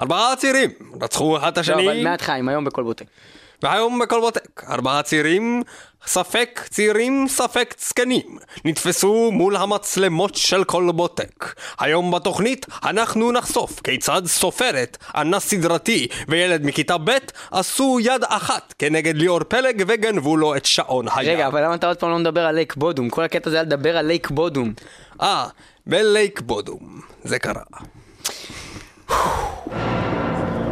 ארבעה צעירים רצחו אחד את לא, השני, אבל מעט חיים, היום בכל בוטק. והיום בכלבוטק, ארבעה צעירים, ספק צעירים, ספק זקנים, נתפסו מול המצלמות של כלבוטק. היום בתוכנית אנחנו נחשוף כיצד סופרת, אנס סדרתי וילד מכיתה ב' עשו יד אחת כנגד ליאור פלג וגנבו לו את שעון היד. רגע, אבל למה אתה עוד פעם לא מדבר על לייק בודום? כל הקטע זה היה לדבר על Lake Bodom. אה, בלייק בודום, זה קרה.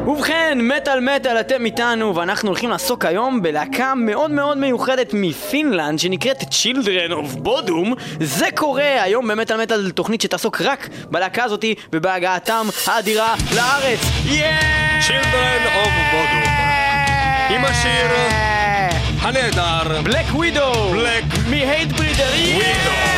ובכן, מטאל מטאל אתם איתנו, ואנחנו הולכים לעסוק היום בלהקה מאוד מאוד מיוחדת מפינלנד שנקראת Children of Bodom. זה קורה היום במטאל מטאל, תוכנית שתעסוק רק בלהקה הזאתי ובהגעתם האדירה לארץ. יאה! Children of Bodom. עם השיר הנהדר בלק ווידו! Black מהייט ברידר! Widow.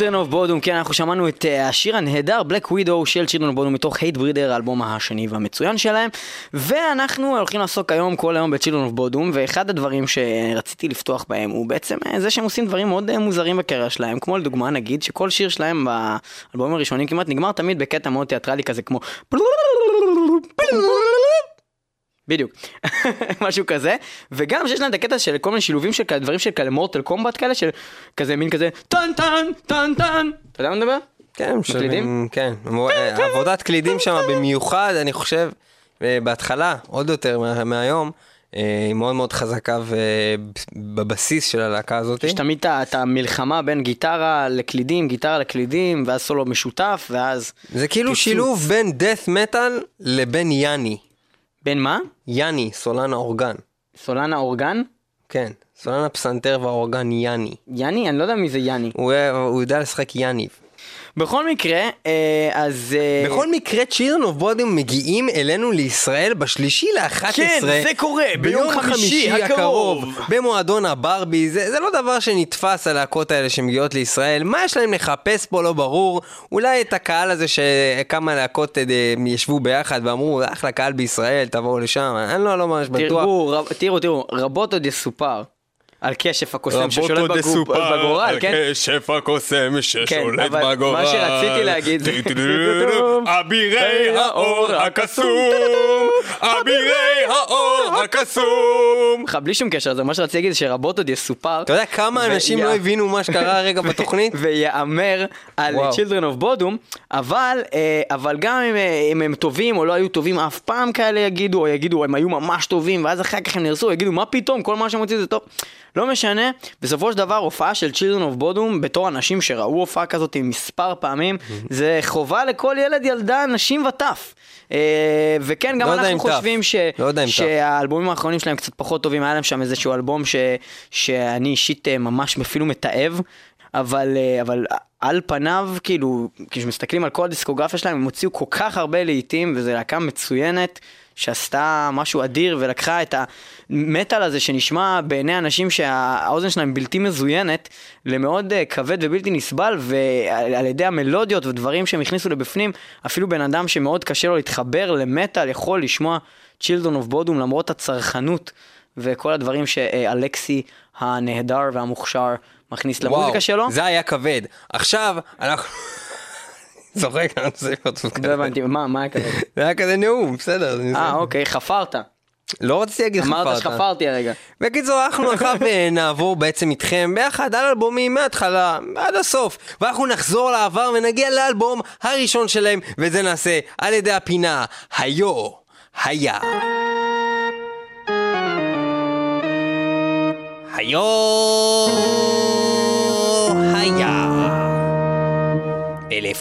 Children of Bodom, כן, אנחנו שמענו את uh, השיר הנהדר Black Widow של Children of Bodom מתוך Hate Breeder, האלבום השני והמצוין שלהם, ואנחנו הולכים לעסוק היום כל היום ב-Children of Bodom, ואחד הדברים שרציתי לפתוח בהם הוא בעצם אה, זה שהם עושים דברים מאוד אה, מוזרים בקריירה שלהם, כמו לדוגמה נגיד שכל שיר שלהם באלבומים הראשונים כמעט נגמר תמיד בקטע מאוד תיאטרלי כזה כמו בדיוק, משהו כזה, וגם שיש להם את הקטע של כל מיני שילובים של דברים של כאלה מורטל קומבט כאלה, של כזה מין כזה טן טן טן טן, אתה יודע מה אני מדבר? כן? משלמים, כן. עבודת קלידים שם במיוחד, אני חושב, אה, בהתחלה, עוד יותר מה- מהיום, אה, היא מאוד מאוד חזקה ובבסיס של הלהקה הזאת. יש תמיד את המלחמה בין גיטרה לקלידים, גיטרה לקלידים, ואז סולו משותף, ואז... זה כאילו. שילוב בין death metal לבין יאני. בין מה? יאני, סולן האורגן. סולנה אורגן? כן, סולן הפסנתר והאורגן יאני. יאני? אני לא יודע מי זה יאני. הוא, הוא יודע לשחק יאניב. בכל מקרה, אה, אז... אה, בכל מקרה, אוף בודים מגיעים אלינו לישראל בשלישי ל-11. כן, זה קורה, ביום חמישי הקרוב. במועדון הברבי, זה, זה לא דבר שנתפס הלהקות האלה שמגיעות לישראל. מה יש להם לחפש פה לא ברור. אולי את הקהל הזה שכמה להקות אה, ישבו ביחד ואמרו, אחלה קהל בישראל, תבואו לשם. אני לא, לא ממש בטוח. תראו, רב- תראו, תראו, רבות עוד יסופר על כשף הקוסם ששולט בגו- בגורל, כן? כשף הקוסם כן, אבל מה שרציתי להגיד זה- אבירי האור הקסום, אבירי האור הקסום. לך, בלי שום קשר, זה מה שרציתי להגיד, שרבות עוד יסופר. אתה יודע כמה אנשים לא הבינו מה שקרה הרגע בתוכנית? ויאמר על. Children of Bodom, אבל, אה, גם אם, אה, אם הם טובים או לא היו טובים אף פעם כאלה יגידו, או יגידו הם היו ממש טובים, ואז אחר כך הם נהרסו, יגידו מה פתאום, כל מה שהם מוצאים זה טוב. לא משנה, בסופו של דבר הופעה של Children of Bodom, בתור אנשים שראו הופעה כזאת מספר פעמים, זה חובה לכל ילד, ילדה, נשים וטף. אה, וכן, גם לא אנחנו. חושבים ש... לא. שהאלבומים האחרונים שלהם קצת פחות טובים, היה להם שם איזשהו אלבום ש... שאני אישית אה, ממש אפילו מתעב, אבל, אה, אבל על פניו, כאילו, כשמסתכלים על כל הדיסקוגרפיה שלהם, הם הוציאו כל כך הרבה לעיתים, וזו להקה מצוינת. שעשתה משהו אדיר ולקחה את המטאל הזה שנשמע בעיני אנשים שהאוזן שלהם בלתי מזוינת למאוד אה, כבד ובלתי נסבל ועל על ידי המלודיות ודברים שהם הכניסו לבפנים אפילו בן אדם שמאוד קשה לו להתחבר למטאל יכול לשמוע Children of Bodom למרות הצרכנות וכל הדברים שאלכסי הנהדר והמוכשר מכניס למוזיקה שלו. זה היה כבד. עכשיו, אנחנו... צוחק, אני עושה אותו לא כזה. הבנתי, מה, מה היה כזה? זה היה כזה נאום, בסדר. אה, אוקיי, חפרת. לא רציתי להגיד חפרת. אמרת שחפרתי הרגע. בקיצור, אנחנו עכשיו אה, נעבור בעצם איתכם ביחד על אלבומים מההתחלה עד הסוף, ואנחנו נחזור לעבר ונגיע לאלבום הראשון שלהם, וזה נעשה על ידי הפינה היו היה. היו היה.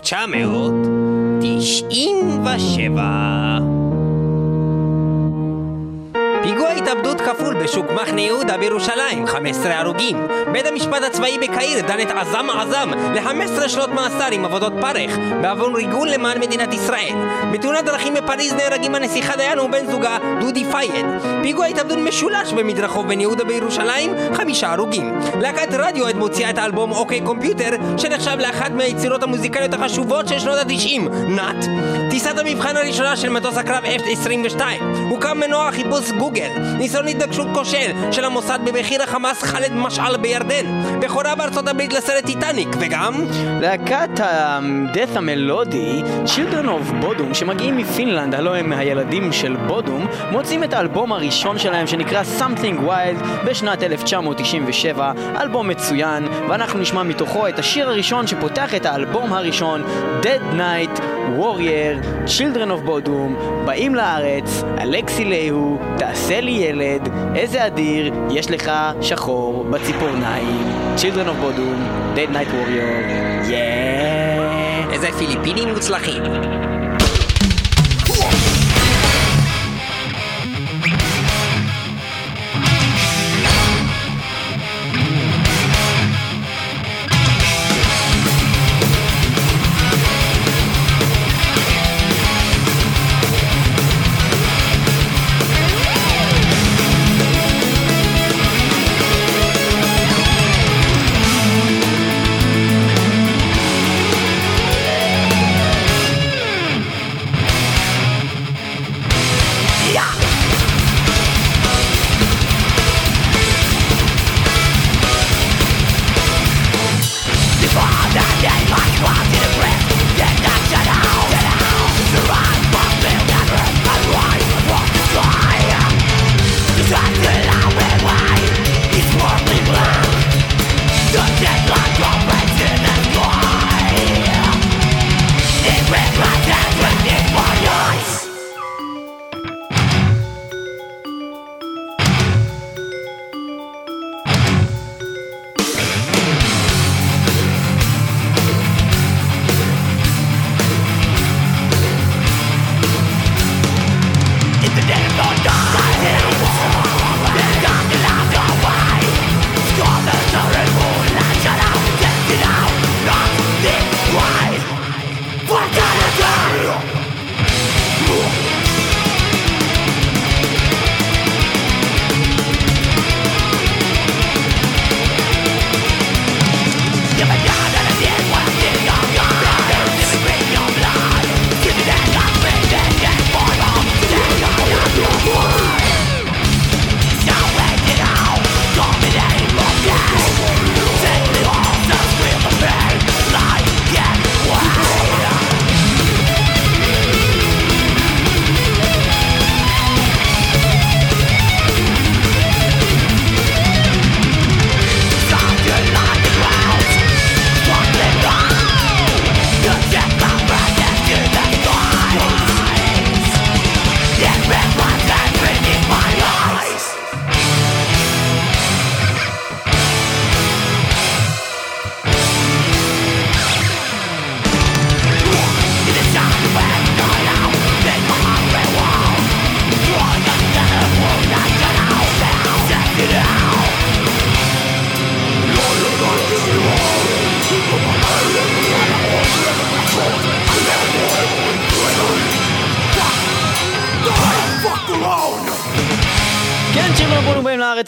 1997 כפול בשוק מחנה יהודה בירושלים, 15 הרוגים. בית המשפט הצבאי בקהיר דן את עזם עזם ל-15 שנות מאסר עם עבודות פרך בעוון ריגול למען מדינת ישראל. בתאונת דרכים בפריז נהרגים הנסיכה דיאנה ובן זוגה דודי פייד. פיגוע התאבדות משולש במדרחוב בן יהודה בירושלים, חמישה הרוגים. להקת רדיואט מוציאה את האלבום OK Computer, שנחשב לאחת מהיצירות המוזיקליות החשובות של שנות התשעים, נאט. טיסת המבחן הראשונה של מטוס הקרב F-22. הוקם מנוע חיפוש גוגל. ניסיון התנקשות כושל של המוסד בבכיר החמאס ח'אלד משעל בירדן. בכורה בארצות הברית לסרט טיטניק, וגם... להקת הדף המלודי, Children of Bodom, שמגיעים מפינלנד, הלוא הם הילדים של בודום, מוצאים את האלבום הראשון שלהם שנקרא Something Wild בשנת 1997, אלבום מצוין, ואנחנו נשמע מתוכו את השיר הראשון שפותח את האלבום הראשון, Dead Night Warrior, Children of Bodom, באים לארץ, אלכסי להו, תעשה לי ילד, איזה אדיר, יש לך שחור בציפורניים, Children of Bodom, Dead Night Warrior, יאה. איזה פיליפינים מוצלחים.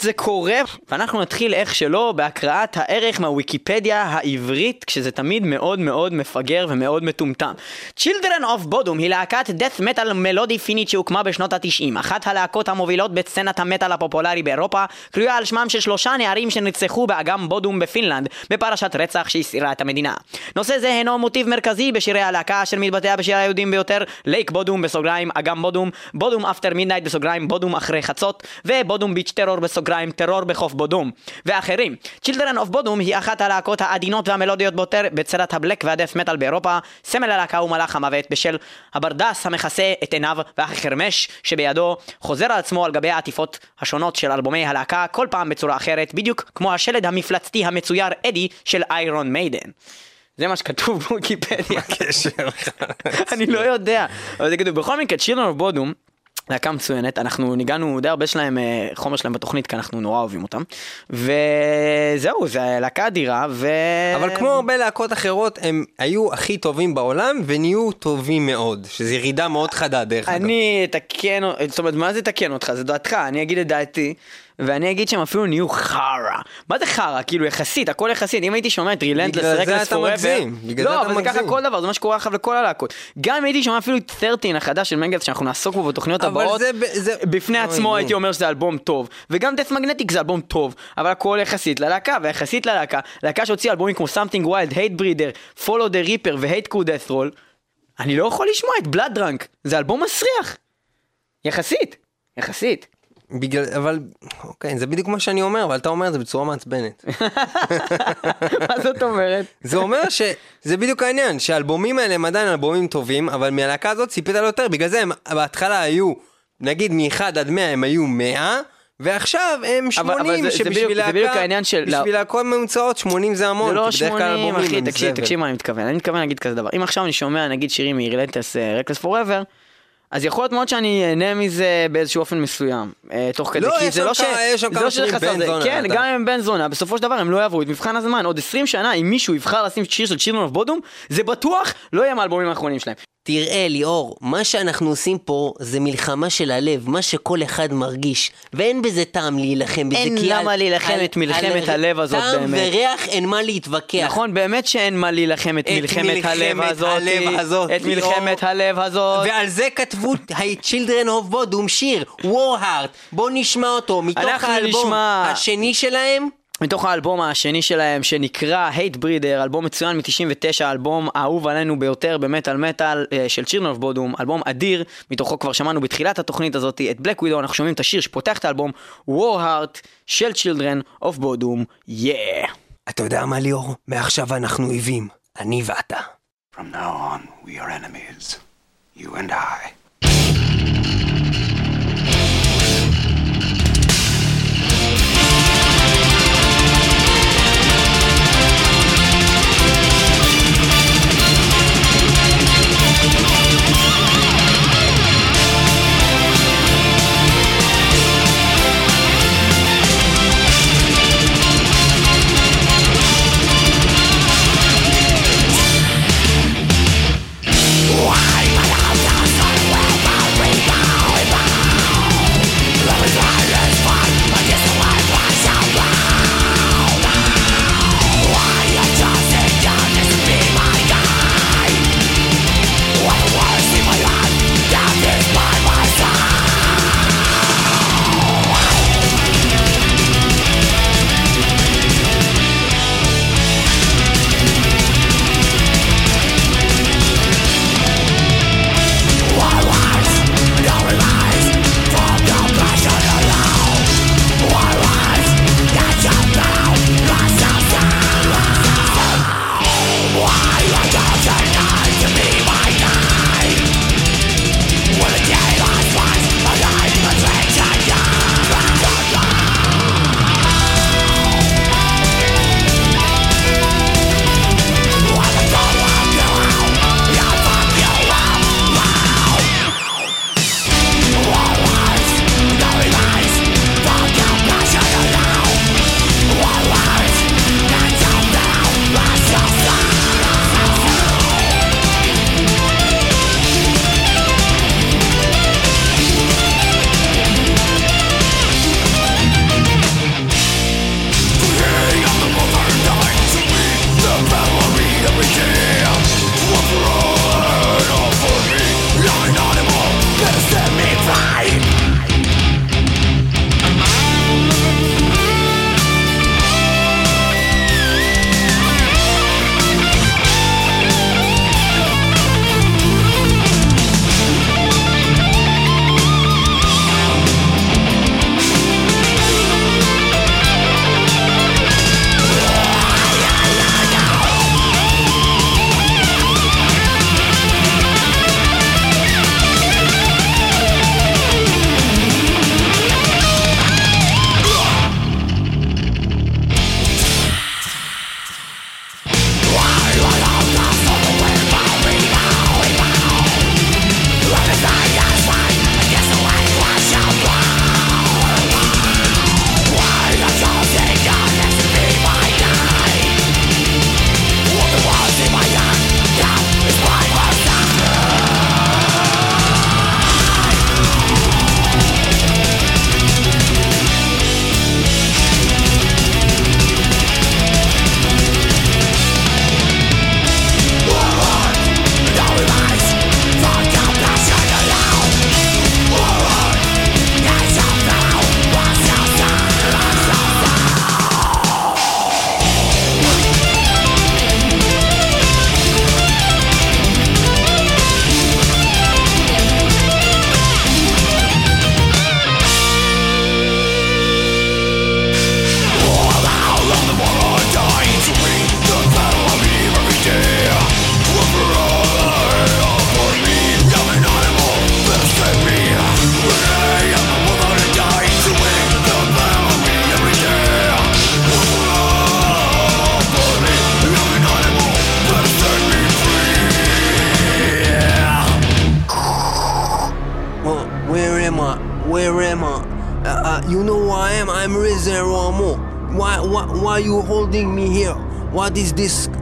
זה קורה, ואנחנו נתחיל איך שלא בהקראת הערך מהוויקיפדיה העברית, כשזה תמיד מאוד מאוד מפגר ומאוד מטומטם. Children of Bodom היא להקת death metal מלודי פינית שהוקמה בשנות התשעים, אחת הלהקות המובילות בסצנת המטאל הפופולרי באירופה, קרויה על שמם של שלושה נערים שנרצחו באגם בודום בפינלנד, בפרשת רצח שהסעירה את המדינה. נושא זה הינו מוטיב מרכזי בשירי הלהקה אשר מתבטא בשיר הידועים ביותר, Lake Bodom בסוגריים אגם בודום, Bodom After Midnight בסוגריים בודום אחרי חצות, ו Bodom Beach Terror בסוגריים טרור בחוף בודום, ואחרים. Children of Bodom היא אחת הלהקות העדינות והמלודיות ביותר בסצנת ה Black וה Death Metal באירופה, סמל הלהקה הוא מלאך המוות בשל הברדס המכסה את עיניו והחרמש שבידו חוזר על עצמו על גבי העטיפות השונות של אלבומי הלהקה כל פעם בצורה אחרת בדיוק כמו השלד המפלצתי המצויר אדי של Iron Maiden. זה מה שכתוב בוויקיפדיה. קשר. אני לא יודע. אבל זה כתוב, בכל מקרה, Children of Bodom, להקה מצוינת, אנחנו ניגענו די הרבה שלהם, אה, חומר שלהם בתוכנית, כי אנחנו נורא אוהבים אותם. וזהו, זה להקה אדירה, ו... אבל כמו הרבה להקות אחרות, הם היו הכי טובים בעולם ונהיו טובים מאוד, שזו ירידה מאוד חדה דרך אגב. אני אתקן, זאת אומרת, מה זה אתקן אותך? זה דעתך, אני אגיד את דעתי, ואני אגיד שהם אפילו נהיו חרא. מה זה חרא? כאילו יחסית, הכל יחסית. אם הייתי שומע את רילנדלס, בגלל זה רקלס אתה מגזים, בגלל לא, אבל זה ככה. כל דבר, זה מה שקורה עכשיו לכל הלהקות. גם אם הייתי שומע אפילו את 13 החדש של מנגלס, שאנחנו נעסוק בו בתוכניות הבאות, זה זה- בפני עצמו. הייתי אומר שזה אלבום טוב. וגם דף מגנטיק זה אלבום טוב, אבל הכל יחסית ללהקה, ויחסית ללהקה, להקה שהוציאה אלבומים כמו Something Wild, Hate Breeder, Follow the Reaper ו-Hate Crew Death Roll, אני לא יכול לשמוע את בלאד דרנק, זה אלבום מסריח. יחסית, יחסית. בגלל, אבל, אוקיי, זה בדיוק מה שאני אומר, אבל אתה אומר את זה בצורה מעצבנת. מה זאת אומרת? זה אומר שזה בדיוק העניין, שהאלבומים האלה הם עדיין אלבומים טובים, אבל מהלהקה הזאת ציפית לו יותר, בגלל זה הם בהתחלה היו, נגיד מ-1 עד 100 הם היו 100, ועכשיו הם 80, אבל זה- זה שבשביל בדיוק- זה להקה, בדיוק העניין של- בשביל להקות ממוצעות 80 זה המון, זה לא כי בדרך כלל 80, אלבומים אחי, תקשיב. תקשיב מה אני מתכוון. אני מתכוון להגיד כזה דבר. אם עכשיו אני שומע, נגיד, שירים מ Relentless Reckless Forever, אז יכול להיות מאוד שאני אהנה מזה באיזשהו אופן מסוים, אה, תוך כדי, לא, כי זה לא ש... כמה- יש שם כמה לא שירים בן זונה, כן, גם אם הם בן זונה, בסופו של דבר הם לא יעברו את מבחן הזמן. עוד 20 שנה, אם מישהו יבחר לשים שיר של of Bodom, זה בטוח לא יהיה מהאלבומים האחרונים שלהם. תראה, ליאור, מה שאנחנו עושים פה זה מלחמה של הלב, מה שכל אחד מרגיש, ואין בזה טעם להילחם בזה, אין כי למה על- להילחם את מלחמת על הלב הזאת טעם באמת. וריח אין מה להתווכח. נכון, באמת שאין מה להילחם את את מלחמת הלב מלחמת הזאת, הלב הזאת, את מלחמת ליאור. הלב הזאת. ועל זה כתבו Children of Bodom שיר, War Heart, בוא נשמע אותו, מתוך האלבום נשמע- השני שלהם. מתוך האלבום השני שלהם שנקרא Hate Breeder, אלבום מצוין מ-99, האלבום האהוב עלינו ביותר במטאל מטאל אה, של צ'ירנוב אוף בודום, אלבום אדיר, מתוכו כבר שמענו בתחילת התוכנית הזאת את בלק ווידו, אנחנו שומעים את השיר שפותח את האלבום War Heart של Children of בודום, yeah. אתה יודע מה ליאור? מעכשיו אנחנו אויבים, אני ואתה. From now on, we are enemies. You and I.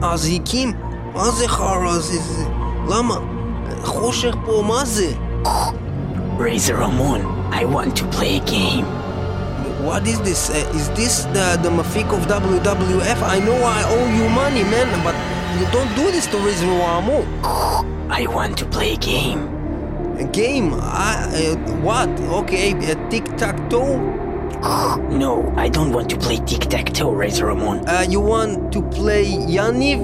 is this אזיקים? מה זה חרא הזה? זה- למה? חושך פה, מה זה? Razor Ramon, I want to play a game. What is this? Uh, is this the, the Mafik of WWF? I know I owe you money, man, but you don't do this to Reza Ramo. I want to play a game. A game? I, uh, what? Okay, uh, tic-tac-toe? No, I don't want to play tic-tac-toe, Razor Ramon. Uh, you want to play Yaniv?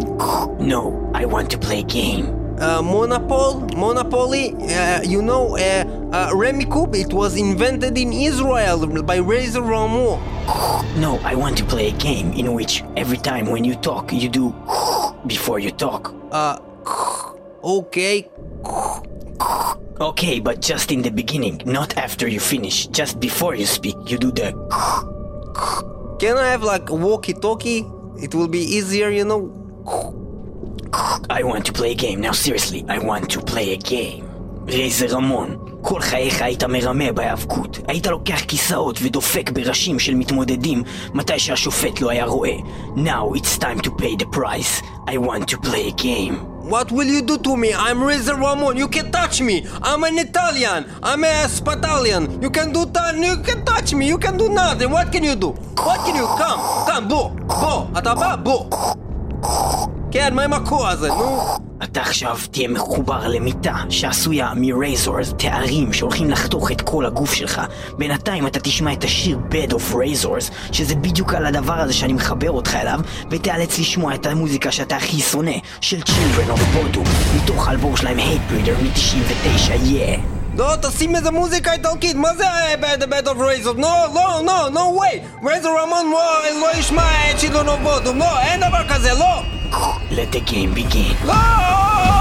No, I want to play a game. Uh, Monopol? Monopoly? Uh, you know, uh, uh, Remy Coupe, it was invented in Israel by Razor Ramon. No, I want to play a game in which every time when you talk, you do before you talk. Uh, okay. Okay, but just in the beginning, not after you finish. Just before you speak, you do the. Can I have like a walkie-talkie? It will be easier, you know. I want to play a game. Now seriously, I want to play a game. רייזר רמון, כל חייך היית מרמה בהיאבקות. היית לוקח כיסאות ודופק בראשים של מתמודדים מתי שהשופט לא היה רואה. Now it's time to pay the price. I want to play a game. What will you do to me? I'm Razor Ramon. You can touch me. I'm an Italian. I'm a Spatalian. You can do that. You can touch me. You can do nothing. What can you do? What can you? Come, come, Bo. Bo. ataba, bu. Chiar mai mă coază, nu? אתה עכשיו תהיה מחובר למיטה שעשויה מרייזורס, תארים שהולכים לחתוך את כל הגוף שלך. בינתיים אתה תשמע את השיר Bed of Razors, שזה בדיוק על הדבר הזה שאני מחבר אותך אליו, ותיאלץ לשמוע את המוזיקה שאתה הכי שונא, של Children of Bodom, מתוך האלבום שלהם Hate Breeder מ-99, yeah. לא, תשים איזה מוזיקה איטלקית, מה זה ה-Bad Bad of Razor? לא, לא, לא, no way! רייזר רמון לא ישמע את שילון אוף בודום, לא, אין דבר כזה, לא! Let the game begin. לא!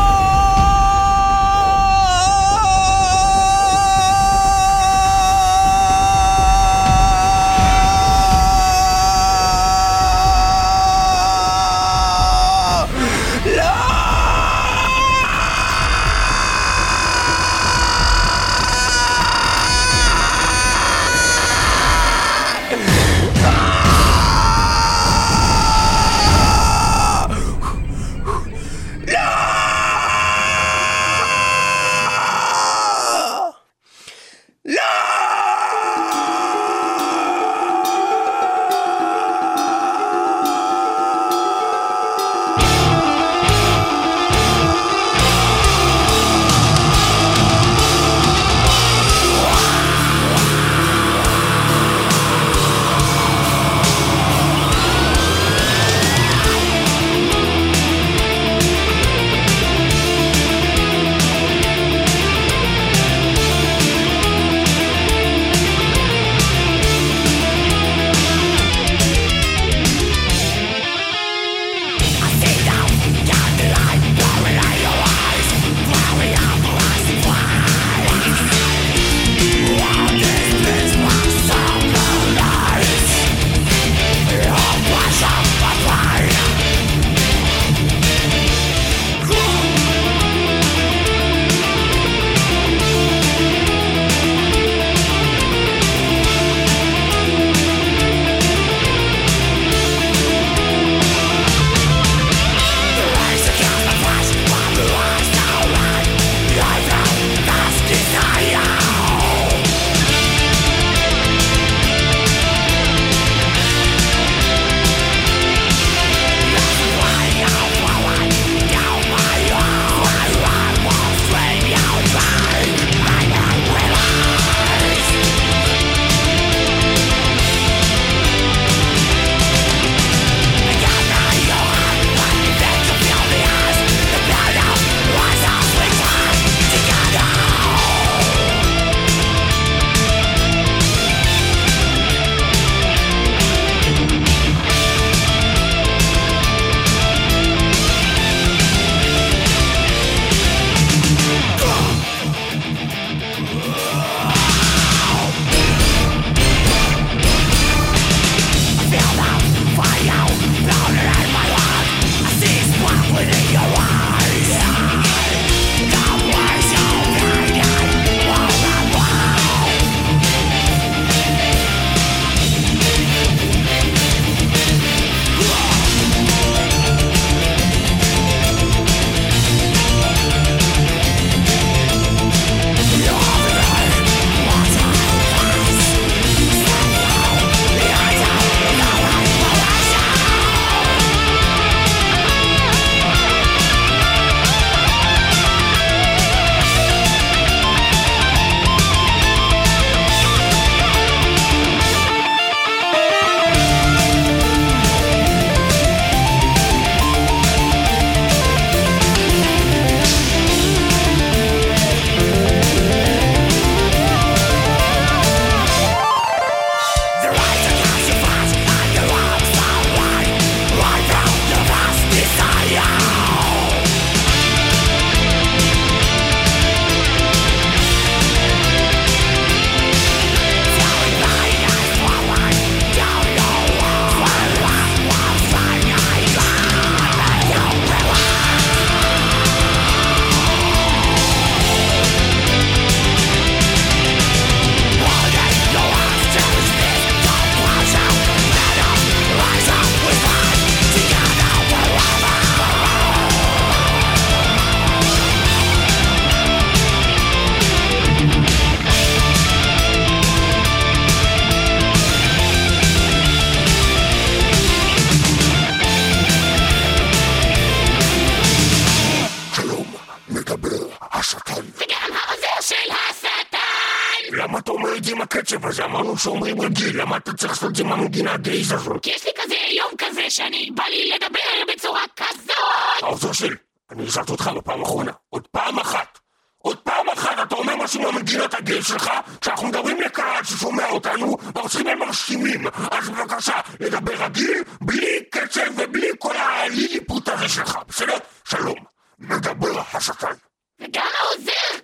אמרנו שאומרים רגיל, למה אתה צריך לעשות את זה עם המנגינה הגייז הזאת? כי יש לי כזה יום כזה שאני בא לי לדבר בצורה כזאת! העוזר שלי, אני הזהרתי אותך בפעם האחרונה. עוד פעם אחת. עוד פעם אחת אתה אומר משהו מהמנגינת הגייז שלך, כשאנחנו מדברים לקהל ששומע אותנו, צריכים להיות מרשימים. אז בבקשה, לדבר רגיל, בלי קצב ובלי כל הליליפוט הזה שלך, בסדר? שלום. מדבר השטן. וגם העוזר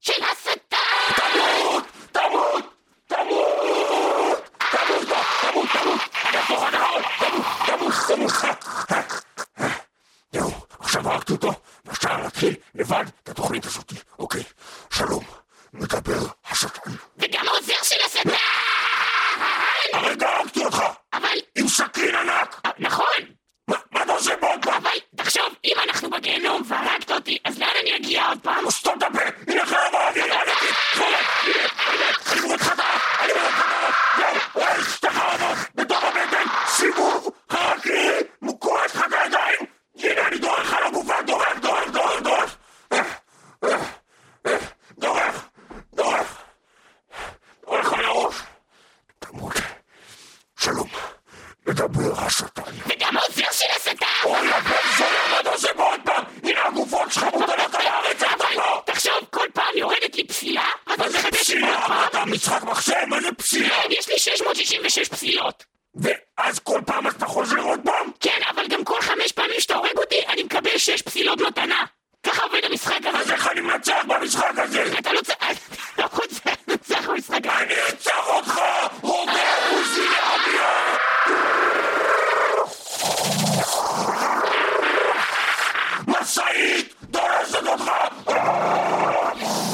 של השטן! תמות! תמות! תמות! תמות! תמות! אנחנו חדרות! תמות! תמות! תמות! זהו, עכשיו הרגתי אותו, ואפשר להתחיל לבד את התוכנית הזאת, אוקיי? שלום, מדבר השטן. וגם העוזר של השטן! הרגע הרגתי אותך! אבל... עם סכין ענק! נכון! מה מה אתה עושה פה עוד פעם? אבל תחשוב, אם אנחנו בגיהנום והרגת אותי, אז לאן אני אגיע עוד פעם? סתום את הפה! הנה אחרי הבא, אני הרגתי! חולה! אני מוריד לך את ה... אני מוריד לך את ה... זהו! אוי, שתי חרבות! בתוך הבטן! סיבוב! חרקי! מוקוע לך את הידיים! הנה אני דורך על הגופה! דורך! דורך! דורך! דורך! דורך! דורך! דורך על הראש! תמות! שלום! מדבר השטן! וגם העוזר של השטן! אוי, הבן אתה עושה פה עוד פעם? הנה הגופות שלך מוטלות על הארץ, אבל לא! תחשוב, כל פעם יורדת לי פסילה, אז אני זה מחדש פסילה? מה אתה משחק מחשב? מה זה פסילה? כן, יש לי 666 פסילות. ואז כל פעם אתה חוזר עוד פעם? כן, אבל גם כל חמש פעמים שאתה הורג אותי, אני מקבל 6 פסילות מתנה. ככה עובד המשחק אז הזה. איך אני מנצח במשחק הזה? אתה לא צריך... לא רוצה לנצח במשחק הזה. אני ארצח אותך! רובה משאית! דורסת אותך! אתה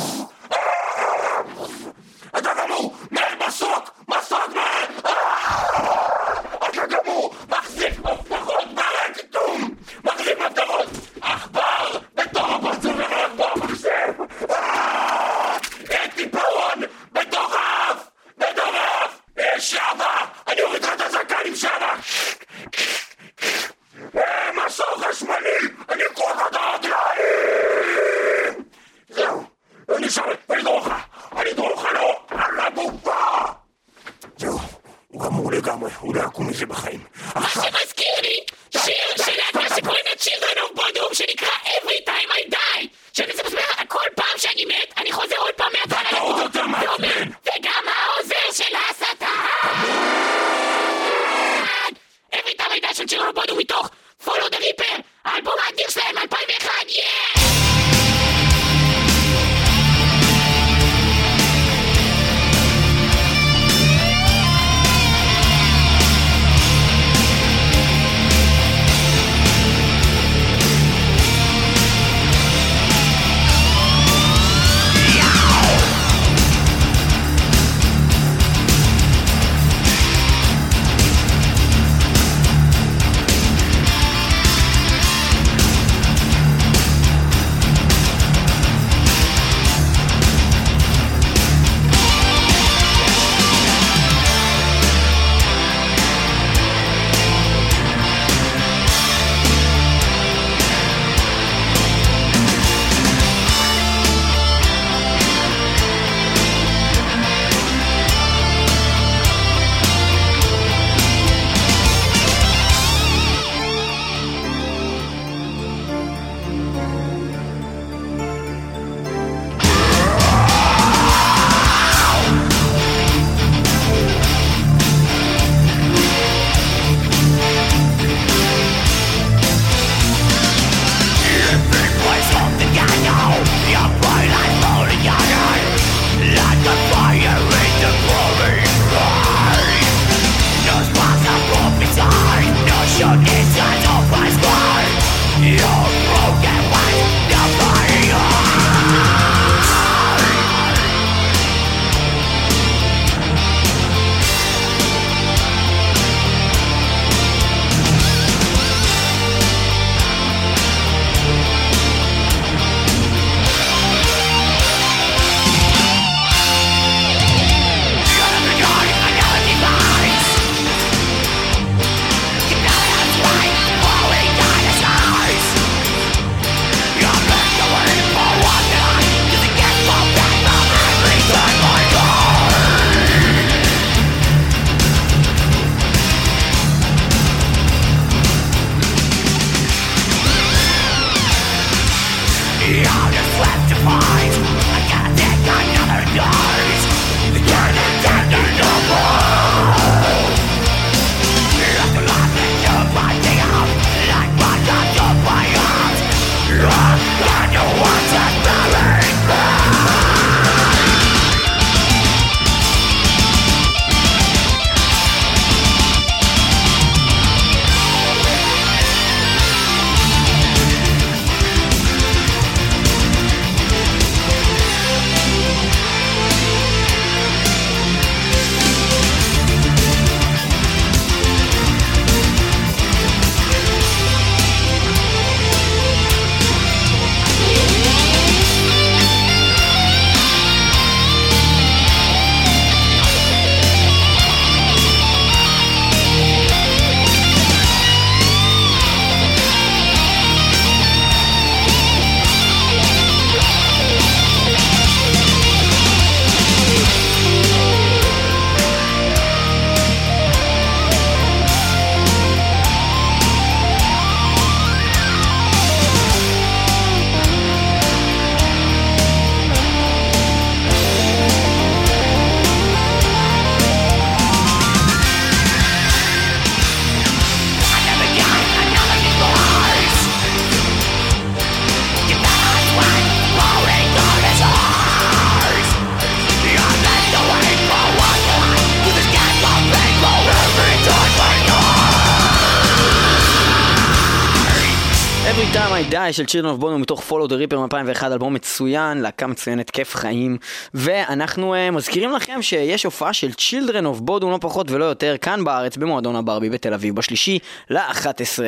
Die של of Bottom מתוך Follow the Reaper מ-2001, אלבום מצוין, להקה מצוינת, כיף חיים. ואנחנו uh, מזכירים לכם שיש הופעה של Children of Bottom לא פחות ולא יותר כאן בארץ במועדון הברבי בתל אביב בשלישי ל-11.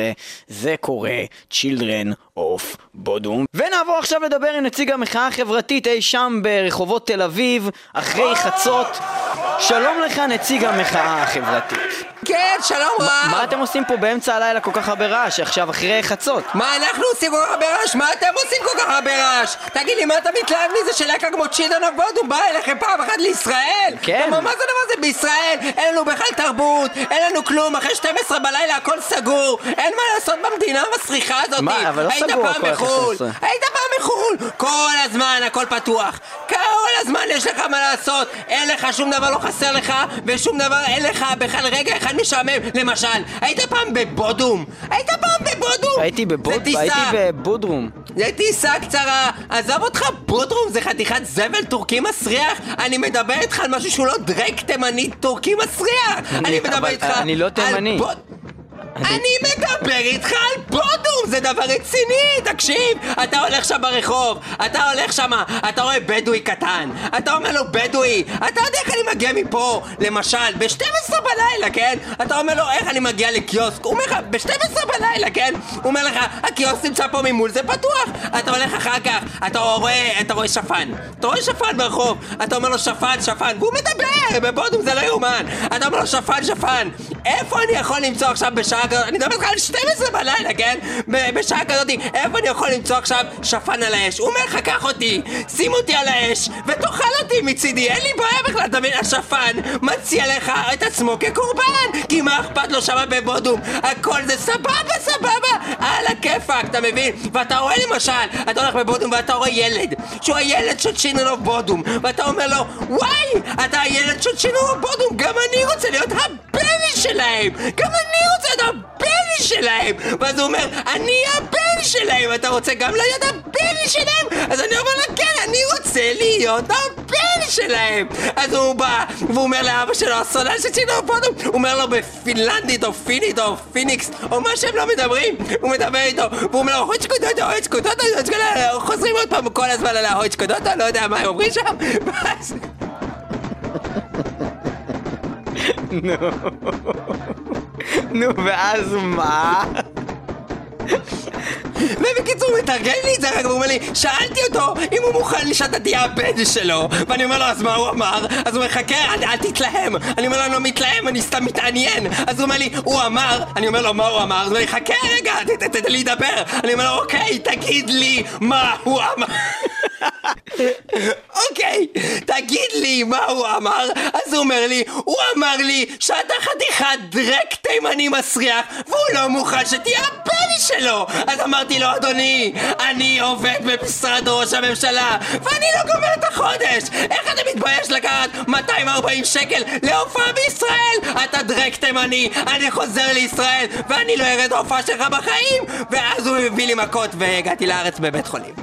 זה קורה Children of Bottom. ונעבור עכשיו לדבר עם נציג המחאה החברתית אי שם ברחובות תל אביב, אחרי חצות. שלום לך נציג המחאה החברתית. כן, שלום רב! מה אתם עושים פה באמצע הלילה כל כך הרבה רעש עכשיו אחרי חצות? מה אנחנו עושים כל כך הרבה רעש? מה אתם עושים כל כך הרבה רעש? תגיד לי, מה אתה מתלהב מזה שלהקה כמו צ'ידון בודום באה אליכם פעם אחת לישראל? כן. מה, מה זה הדבר הזה? בישראל אין לנו בכלל תרבות, אין לנו כלום, אחרי 12 בלילה הכל סגור, אין מה לעשות במדינה המסריחה הזאת. מה, אבל לא סגור הכל אחרי בחו"ל, 12. היית פעם בחו"ל, כל הזמן הכל פתוח, כל הזמן יש לך מה לעשות, אין לך שום דבר לא חסר לך, ושום דבר אין לך בכלל רגע אחד משעמם. למשל, היית פעם בבודום? היית פעם בבודום? הייתי בבוד... הייתי בבודרום. זה טיסה קצרה, עזוב אותך בודרום, זה חתיכת זבל טורקי מסריח אני מדבר איתך על משהו שהוא לא דרייק תימני טורקי מסריח אני מדבר איתך אני לא על תימני. אני מדבר איתך על בודום, זה דבר רציני, תקשיב, אתה הולך שם ברחוב, אתה הולך שם, אתה רואה בדואי קטן, אתה אומר לו בדואי, אתה יודע איך אני מגיע מפה, למשל, ב-12 בלילה, כן? אתה אומר לו איך אני מגיע לקיוסק, הוא אומר לך, ב-12 בלילה, כן? הוא אומר לך, הקיוסק נמצא פה ממול, זה פתוח, אתה הולך אחר כך, אתה רואה, אתה רואה שפן, אתה רואה שפן ברחוב, אתה אומר לו שפן, שפן, והוא מדבר, בבודום זה לא יאומן, אתה אומר לו שפן, שפן, איפה אני יכול למצוא עכשיו בשעה כזאת, אני מדבר איתך על 12 בלילה, כן? בשעה כזאת, איפה אני יכול למצוא עכשיו שפן על האש? הוא אומר לך, קח אותי, שים אותי על האש, ותאכל אותי מצידי, אין לי בעיה בכלל, אתה מבין? השפן מציע לך את עצמו כקורבן, כי מה אכפת לו שמה בבודום? הכל זה סבבה, סבבה, על הכיפאק, אתה מבין? ואתה רואה למשל, אתה הולך בבודום ואתה רואה ילד, שהוא הילד של Children of Bodom, ואתה אומר לו, וואי, אתה הילד של Children of Bodom, גם אני רוצה להיות הבן שלהם, גם אני רוצה להיות הבן שלהם! ואז הוא אומר, אני הבן שלהם! אתה רוצה גם להיות הבן שלהם? אז אני אומר לו, כן, אני רוצה להיות הבן שלהם! אז הוא בא, והוא אומר לאבא שלו, הסולן של Children of Bodom, הוא אומר לו בפינלנדית, או פינית, או פיניקס, או מה שהם לא מדברים, הוא מדבר איתו, והוא אומר לו, הויצ'קודוטו, הויצ'קודוטו, חוזרים עוד פעם כל הזמן על ההויצ'קודוטו, לא יודע מה הם אומרים שם, ואז... נו, ואז מה? ובקיצור הוא מתרגל לי את זה, והוא אומר לי, שאלתי אותו אם הוא מוכן שאתה תהיה הבן שלו. ואני אומר לו, אז מה הוא אמר? אז הוא אומר, חכה, אל, אל תתלהם. אני אומר לו, אני לא מתלהם, אני סתם מתעניין. אז הוא אומר לי, הוא אמר, אני אומר לו, מה הוא אמר? אז הוא אומר לי, חכה רגע, ת- ת- תן לי לדבר. אני אומר לו, אוקיי, תגיד לי מה הוא אמר אוקיי, תגיד לי מה הוא אמר. אז הוא אומר לי, הוא אמר לי שאתה חתיכת דרק תימני מסריח והוא לא מוכן שתהיה הבן שלו. אז אמרתי לו, אדוני, אני עובד במשרד ראש הממשלה ואני לא גומר את החודש. איך אתה מתבייש לקחת 240 שקל להופעה בישראל? אתה דרק תימני, אני חוזר לישראל ואני לא ארד להופעה שלך בחיים. ואז הוא הביא לי מכות והגעתי לארץ בבית חולים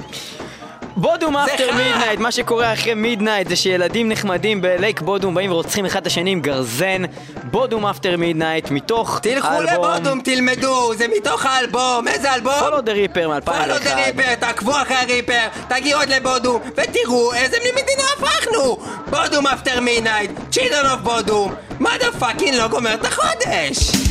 Bodom After חרא. Midnight, מה שקורה אחרי מידנייט זה שילדים נחמדים ב Lake Bodom באים ורוצחים אחד את השני עם גרזן. Bodom After Midnight מתוך תלכו האלבום לבודום, תלמדו, זה מתוך האלבום, איזה אלבום? Follow the Reaper Follow מ-2001. the Reaper, תעקבו אחרי ה Reaper, תגיעו עוד לבודום, ותראו איזה מדינה הפכנו! Bodom After Midnight, Children of Bodom, מה the fucking לא גומר את החודש!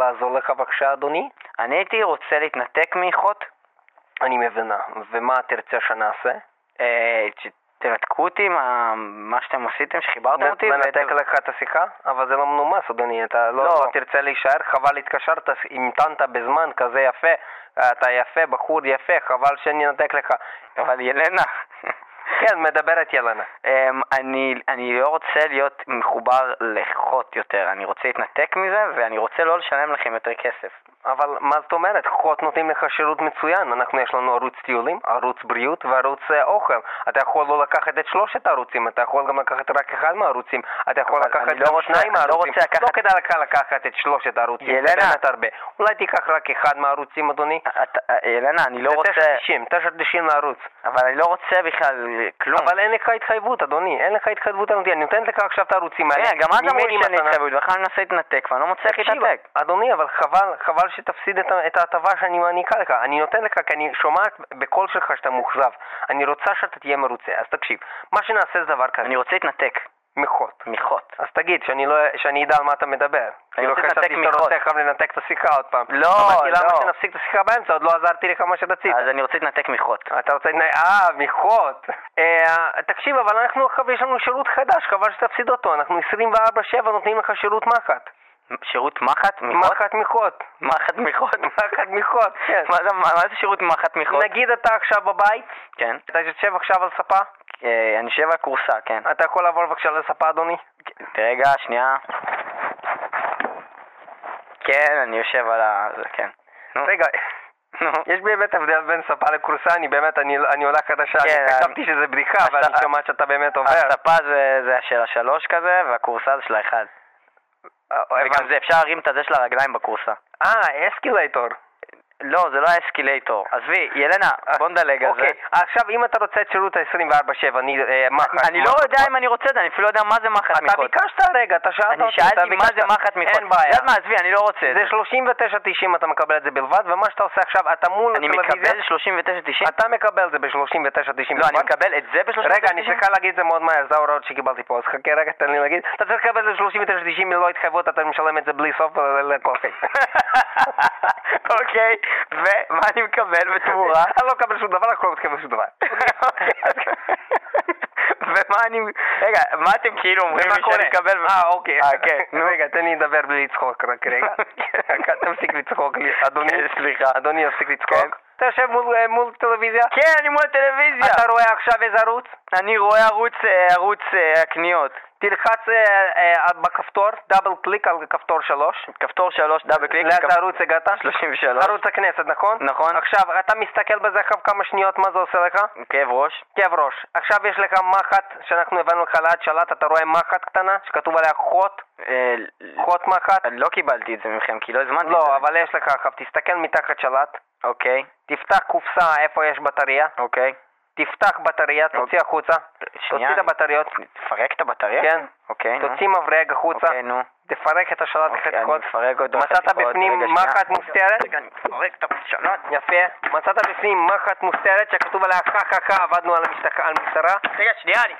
לעזור לך בבקשה, אדוני? אני הייתי רוצה להתנתק מחוט. אני מבינה. ומה תרצה שנעשה? אה, תנתקו אותי מה מה שאתם עשיתם, שחיברתם אותי. ואת- לך את השיחה? אבל זה לא מנומס, אדוני. אתה לא, לא. לא תרצה להישאר, חבל התקשרת, המתנת בזמן כזה יפה. אתה יפה, בחור יפה, חבל שאני אנתק לך. אבל ילנה, כן, מדברת ילנה. אמ, אני, אני לא רוצה להיות מחובר לחוט יותר, אני רוצה להתנתק מזה ואני רוצה לא לשלם לכם יותר כסף. אבל מה זאת אומרת? חוט נותנים לך שירות מצוין. אנחנו, יש לנו ערוץ טיולים, ערוץ בריאות וערוץ אה, אוכל. אתה יכול לא לקחת את שלושת הערוצים, אתה יכול גם לקחת רק אחד מהערוצים. אתה יכול לקחת לא גם שניים לא מהערוצים. לקחת- לא כדאי לך לקחת את שלושת הערוצים. ילנה. זה באמת הרבה. אולי תיקח רק אחד מהערוצים, אדוני? אה, ילנה, אני לא זה רוצה... 9.90, 9.90 לערוץ. אבל אני לא רוצה בכלל כלום. אבל אין לך התחייבות, אדוני. אין לך התחייבות אמיתית. אני נותנת לך עכשיו את הערוצים האלה. כן, גם את אמרו לי שאין. התחייבות, בכלל אני מנסה להתנתק ואני לא מצליח להתנתק. אדוני, אבל חבל, חבל שתפסיד את ההטבה שאני מעניקה לך. אני נותן לך כי אני שומעת בקול שלך שאתה מאוכזב. אני רוצה שאתה תהיה מרוצה. אז תקשיב, מה שנעשה זה דבר כזה. אני רוצה להתנתק מחוט. מחוט. אז תגיד, שאני, לא, שאני אדע על מה אתה מדבר. כאילו רוצה חשבתי להתנתק שאתה מחוט. רוצה לנתק את השיחה עוד פעם. לא, אמרתי למה לא. שנפסיק את השיחה באמצע, עוד לא עזרתי לך מה שרצית. אז אני רוצה להתנתק מחוט. אתה רוצה... להתנ- אה, מחוט. אה, תקשיב, אבל אנחנו עכשיו יש לנו שירות חדש, חבל שתפסיד אותו. אנחנו 24/7 נותנים לך שירות מחט. שירות מחט? מחט מחוט. מחט מחוט? מחט מחוט, כן. מה זה- שירות מחט מחוט? נגיד אתה עכשיו בבית, כן. אתה יושב עכשיו על ספה, אה, אני יושב על כורסה, כן. אתה יכול לעבור בבקשה לספה אדוני? רגע, שנייה. כן, אני יושב על ה... כן. רגע. יש באמת הבדל בין ספה לכורסה, אני באמת, אני אני עולה חדשה, כן, אני חשבתי שזה בדיחה, אבל אני שומעת שאתה באמת עובר. הספה זה זה של השלוש כזה, והכורסה זה של האחד. וגם זה אפשר להרים את הזה של הרגליים בכורסה. אה, escalator. לא, זה לא ה escalator. עזבי, ילנה, בוא נדלג על זה. אוקיי, עכשיו אם אתה רוצה את שירות ה-24/7, אני... אה, מחט. אני לא. יודע אם אני רוצה את זה, אני אפילו לא יודע מה זה מחט אתה מחוט. ביקשת רגע, אתה שאלת אני אותי, אתה שאלתי מה. זה מחט מחוט. אין בעיה. יודעת מה, עזבי, אני לא רוצה את זה זה. 39.90 אתה מקבל את זה בלבד, ומה שאתה עושה עכשיו, אתה מול אני מקבל 39.90? אתה מקבל את זה ב-39.90 לא, אני מקבל את זה ב-39.90? רגע, אני צריך להגיד את זה מאוד מהר, זה ההוראות שקיבלתי פה, אז חכה רגע, תן לי להגיד. אתה צריך לקבל את זה 39.90 ללא התחייבות, אתה משלם את זה בלי סוף לכל אוקיי, ומה אני מקבל בתמורה? אתה לא מקבל שום דבר, אנחנו לא מקבל שום דבר. ומה אני... רגע, מה אתם כאילו אומרים לי? שאני מקבל? אה, אוקיי. אה, כן. רגע, תן לי לדבר בלי לצחוק רק רגע. רק תפסיק לצחוק לי. אדוני, כן, סליחה. אדוני, יפסיק כן. לצחוק. אתה יושב מול- אה, מול טלוויזיה? כן, אני מול הטלוויזיה. אתה רואה עכשיו איזה ערוץ? אני רואה ערוץ, אה, ערוץ אה, הקניות. תלחץ בכפתור, double click על כפתור 3. כפתור 3, double click. לאיזה ערוץ הגעת? 33. ערוץ הכנסת, נכון? נכון. עכשיו, אתה מסתכל בזה אחר כמה שניות, מה זה עושה לך? כאב ראש. כאב ראש. עכשיו יש לך מחט, שאנחנו הבאנו לך ליד שלט, אתה רואה מחט קטנה, שכתוב עליה חוט, חוט מחט? לא קיבלתי את זה מכם, כי לא הזמנתי את לא, זה. אבל יש לך עכשיו, תסתכל מתחת שלט, אוקיי, תפתח קופסה איפה יש בטריה, אוקיי. תפתח בטריה, תוציא החוצה, שנייה, תוציא את הבטריות, תפרק את הבטריה? כן, אוקיי, נו. תוציא מברג החוצה, אוקיי, נו. תפרק את השלט אוקיי, לחתיכות, מצאת. בפנים. מחט מוסתרת? רגע, אני מפרק את השלט. יפה, מצאת בפנים מחט מוסתרת שכתוב עליה חה, עבדנו על המשטח- על משטרה, רגע, שנייה, אני...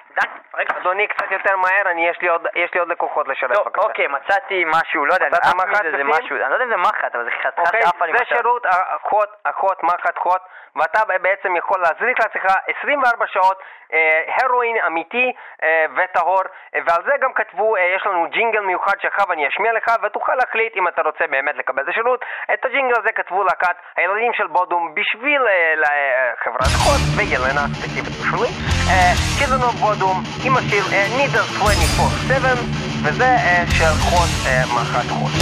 אדוני קצת יותר מהר, אני יש לי עוד- יש לי עוד לקוחות לשלם בבקשה. אוקיי, מצאתי משהו, לא יודע, מצאת עף מחט זה בפנים? משהו, אני לא יודע אם זה מחט, אבל זה חתיכת אוקיי, עפה לי זה. שירות אחות, אחות, מחט, חוט, ואתה בעצם יכול להזריק לעצמך 24 שעות אה, הרואין אמיתי אה, וטהור, אה, ועל זה גם כתבו, אה, יש לנו ג'ינגל מיוחד שעכשיו אני אשמיע לך, ותוכל להחליט אם אתה רוצה באמת לקבל את השירות. את הג'ינגל הזה כתבו להקת הילדים של בודום בשביל אה, אה, חברת חוט, וילנה ספציפית בשבילי. אה, Children בודום עם השיר אה, Needle 24/7, וזה אה, חוט, אה, מחט חוט.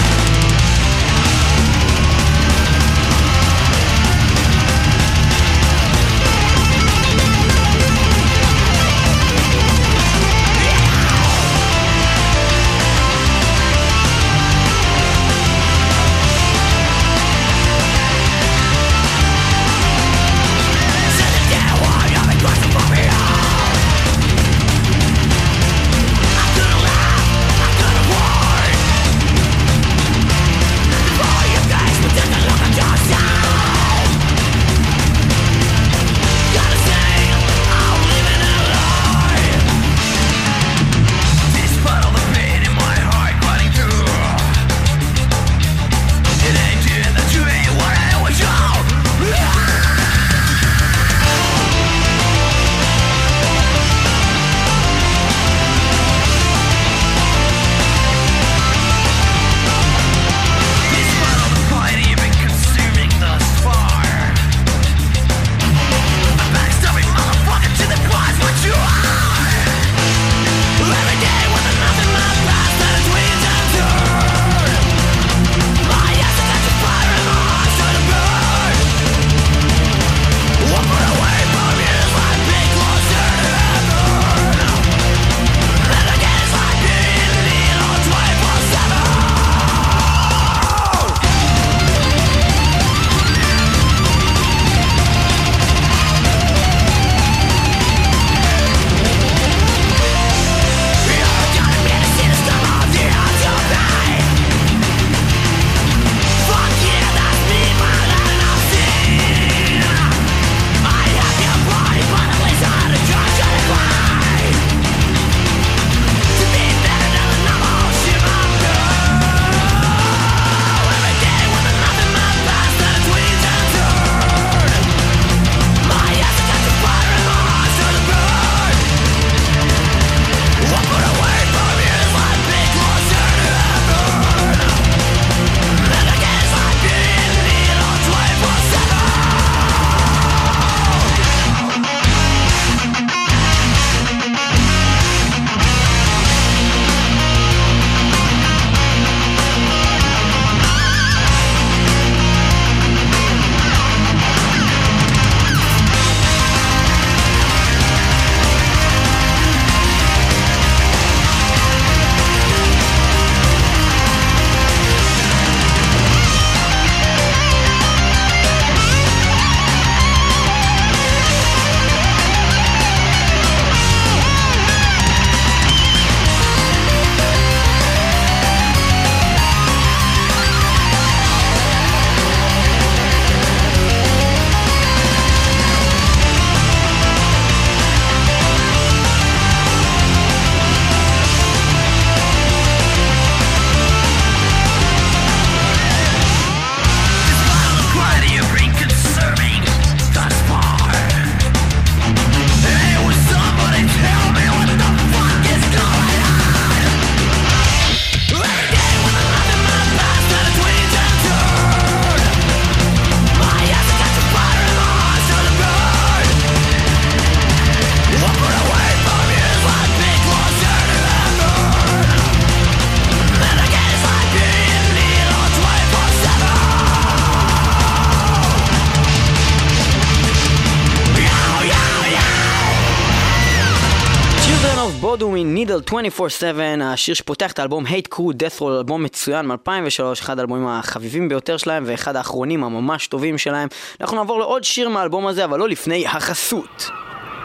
נידל 24/7, השיר שפותח את האלבום Hate Crew Death Roll, אלבום מצוין מ-2003, אחד האלבומים החביבים ביותר שלהם ואחד האחרונים הממש טובים שלהם. אנחנו נעבור לעוד שיר מהאלבום הזה, אבל לא לפני החסות.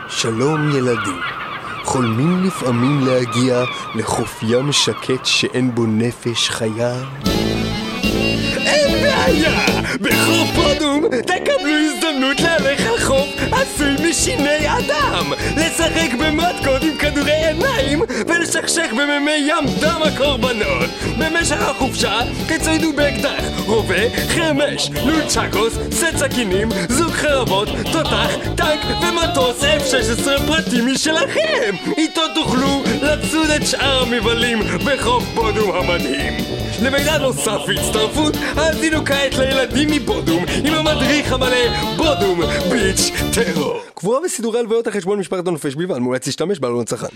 שלום ילדים. חולמים לפעמים להגיע לחוף ים שקט שאין בו נפש חיה? אין בעיה! בחוף פודום תקבלו הזדמנות להלך על עשוי משיני אדם! לשחק במטקות עם כדורי עיניים ולשכשך במימי ים דם הקורבנות! במשך החופשה תציידו באקדח, רובה, חרמש, נונצ'קוס, סט סכינים, זוג חרבות, תותח, טנק ומטוס F-16 פרטי משלכם! איתו תוכלו לצוד את שאר המבלים בחוף בודום המדהים! למידע נוסף והצטרפות, האזינו כעת לילדים מבודום עם המדריך המלא בודום ביץ' טרור. קבורה וסידורי הלוויות על חשבון משפחת הנופש בלבד, מומלץ להשתמש בעלון צרכן.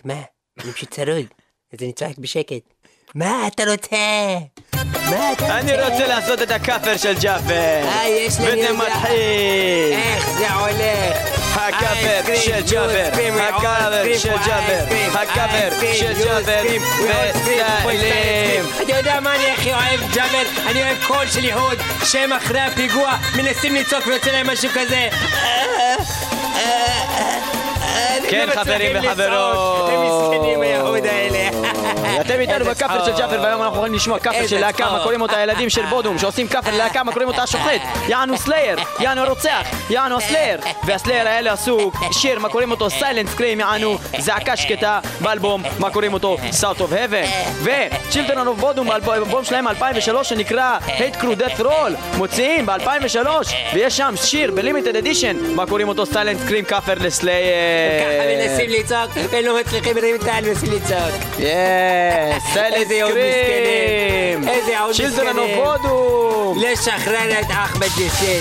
צועק, מה? אני פשוט צרוד. אז אני צועק בשקט. מה אתה רוצה? מה אתה רוצה? אני רוצה לעשות את הקאבר של ג'אפר. אה, יש לי וזה. מתחיל. איך זה הולך? הקאבר של ג'אפר, הקאבר של ג'אפר, הקאבר של ג'אפר, וסלים. אתה יודע מה אני הכי אוהב, ג'אבר? אני אוהב קול של יהוד, שהם אחרי הפיגוע מנסים לצעוק ויוצא להם משהו כזה. כן, לא חברים מצליחים וחברות. לצעוק. הם מסכנים היהוד האלה. אתם איתנו בקאבר של. ג'אפר והיום אנחנו יכולים לשמוע קאבר של להקה. מה קוראים אותה הילדים של בודום שעושים קאבר ללהקה, מה קוראים אותה השוחט, יענו Slayer, יענו רוצח, יענו ה Slayer, וה Slayer האלה עשו שיר, מה קוראים אותו Silent Scream, יענו זעקה שקטה באלבום, מה קוראים אותו South of Heaven, ו- Children of Bodom, האלבום שלהם 2003 שנקרא Hate Crew Deathroll, מוציאים ב-2003, ויש שם שיר ב limited edition, מה קוראים אותו Silent Scream קאבר ל Slayer. ככה מנסים לצעוק, והם לא מצליחים לצעוק. Yes, Silent איזה Scream. מסכנים. מסכנים. בודום. לשחרר את אחמד יאסין.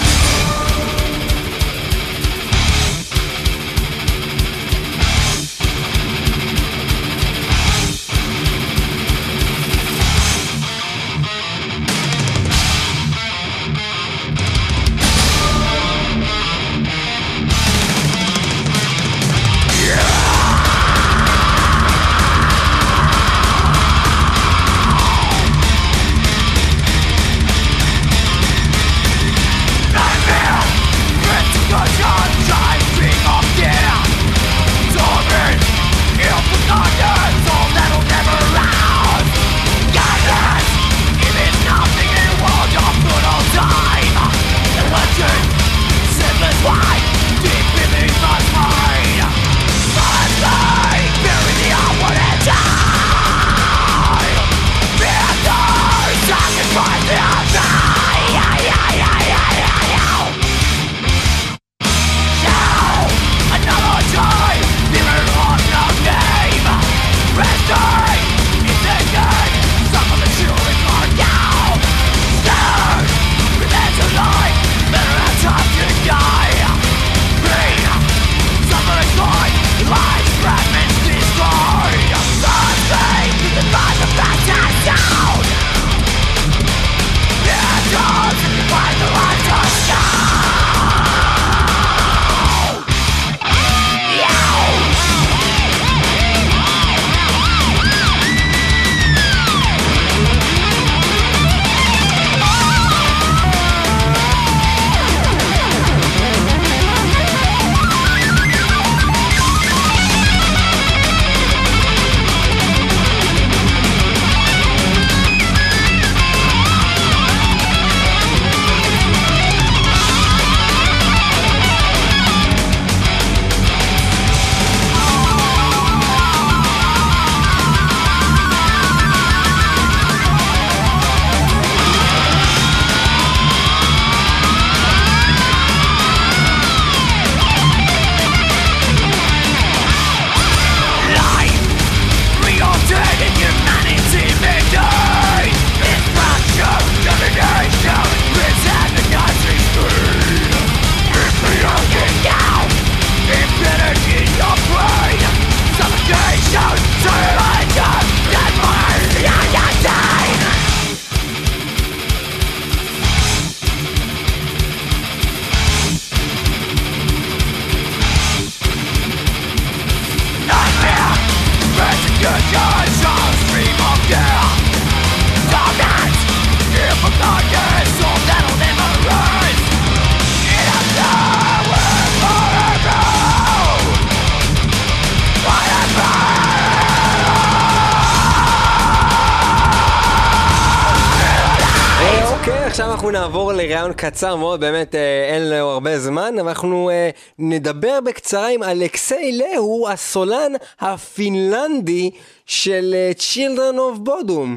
קצר מאוד, באמת אה, אין לו הרבה זמן, אנחנו אה, נדבר בקצרה עם אלכסיי להו, הסולן הפינלנדי של אה, Children of Bodom.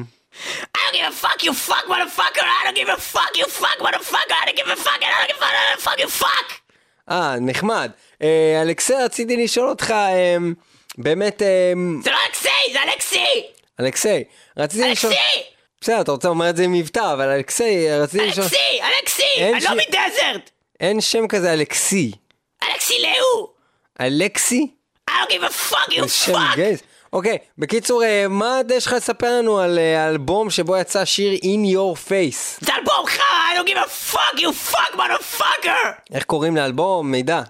I don't give a fuck, you fuck, motherfucker! I don't give a fuck, you fuck, motherfucker! I don't give a fuck, I don't give a fuck, I don't fuck, you fuck! אה, נחמד. אה, אלכסיי, רציתי לשאול אותך, אה, באמת, אה, זה לא אלכסיי, זה אלכסי! אלכסיי, רציתי לשאול... אלכסי! בסדר, אתה רוצה לומר את זה עם מבטא, אבל אלכסיי, רציתי לשאול... אלכסי! אלכסי! אני לא מדזרט! אין שם כזה אלכסי. אלכסי לאו! אלכסי? don't give a fuck, you fuck! אוקיי, בקיצור, אה, מה יש לך לספר לנו על אה, האלבום שבו יצא שיר In Your Face? זה אלבום חרא, I don't give a fuck, you fuck, motherfucker! איך קוראים לאלבום? מידע.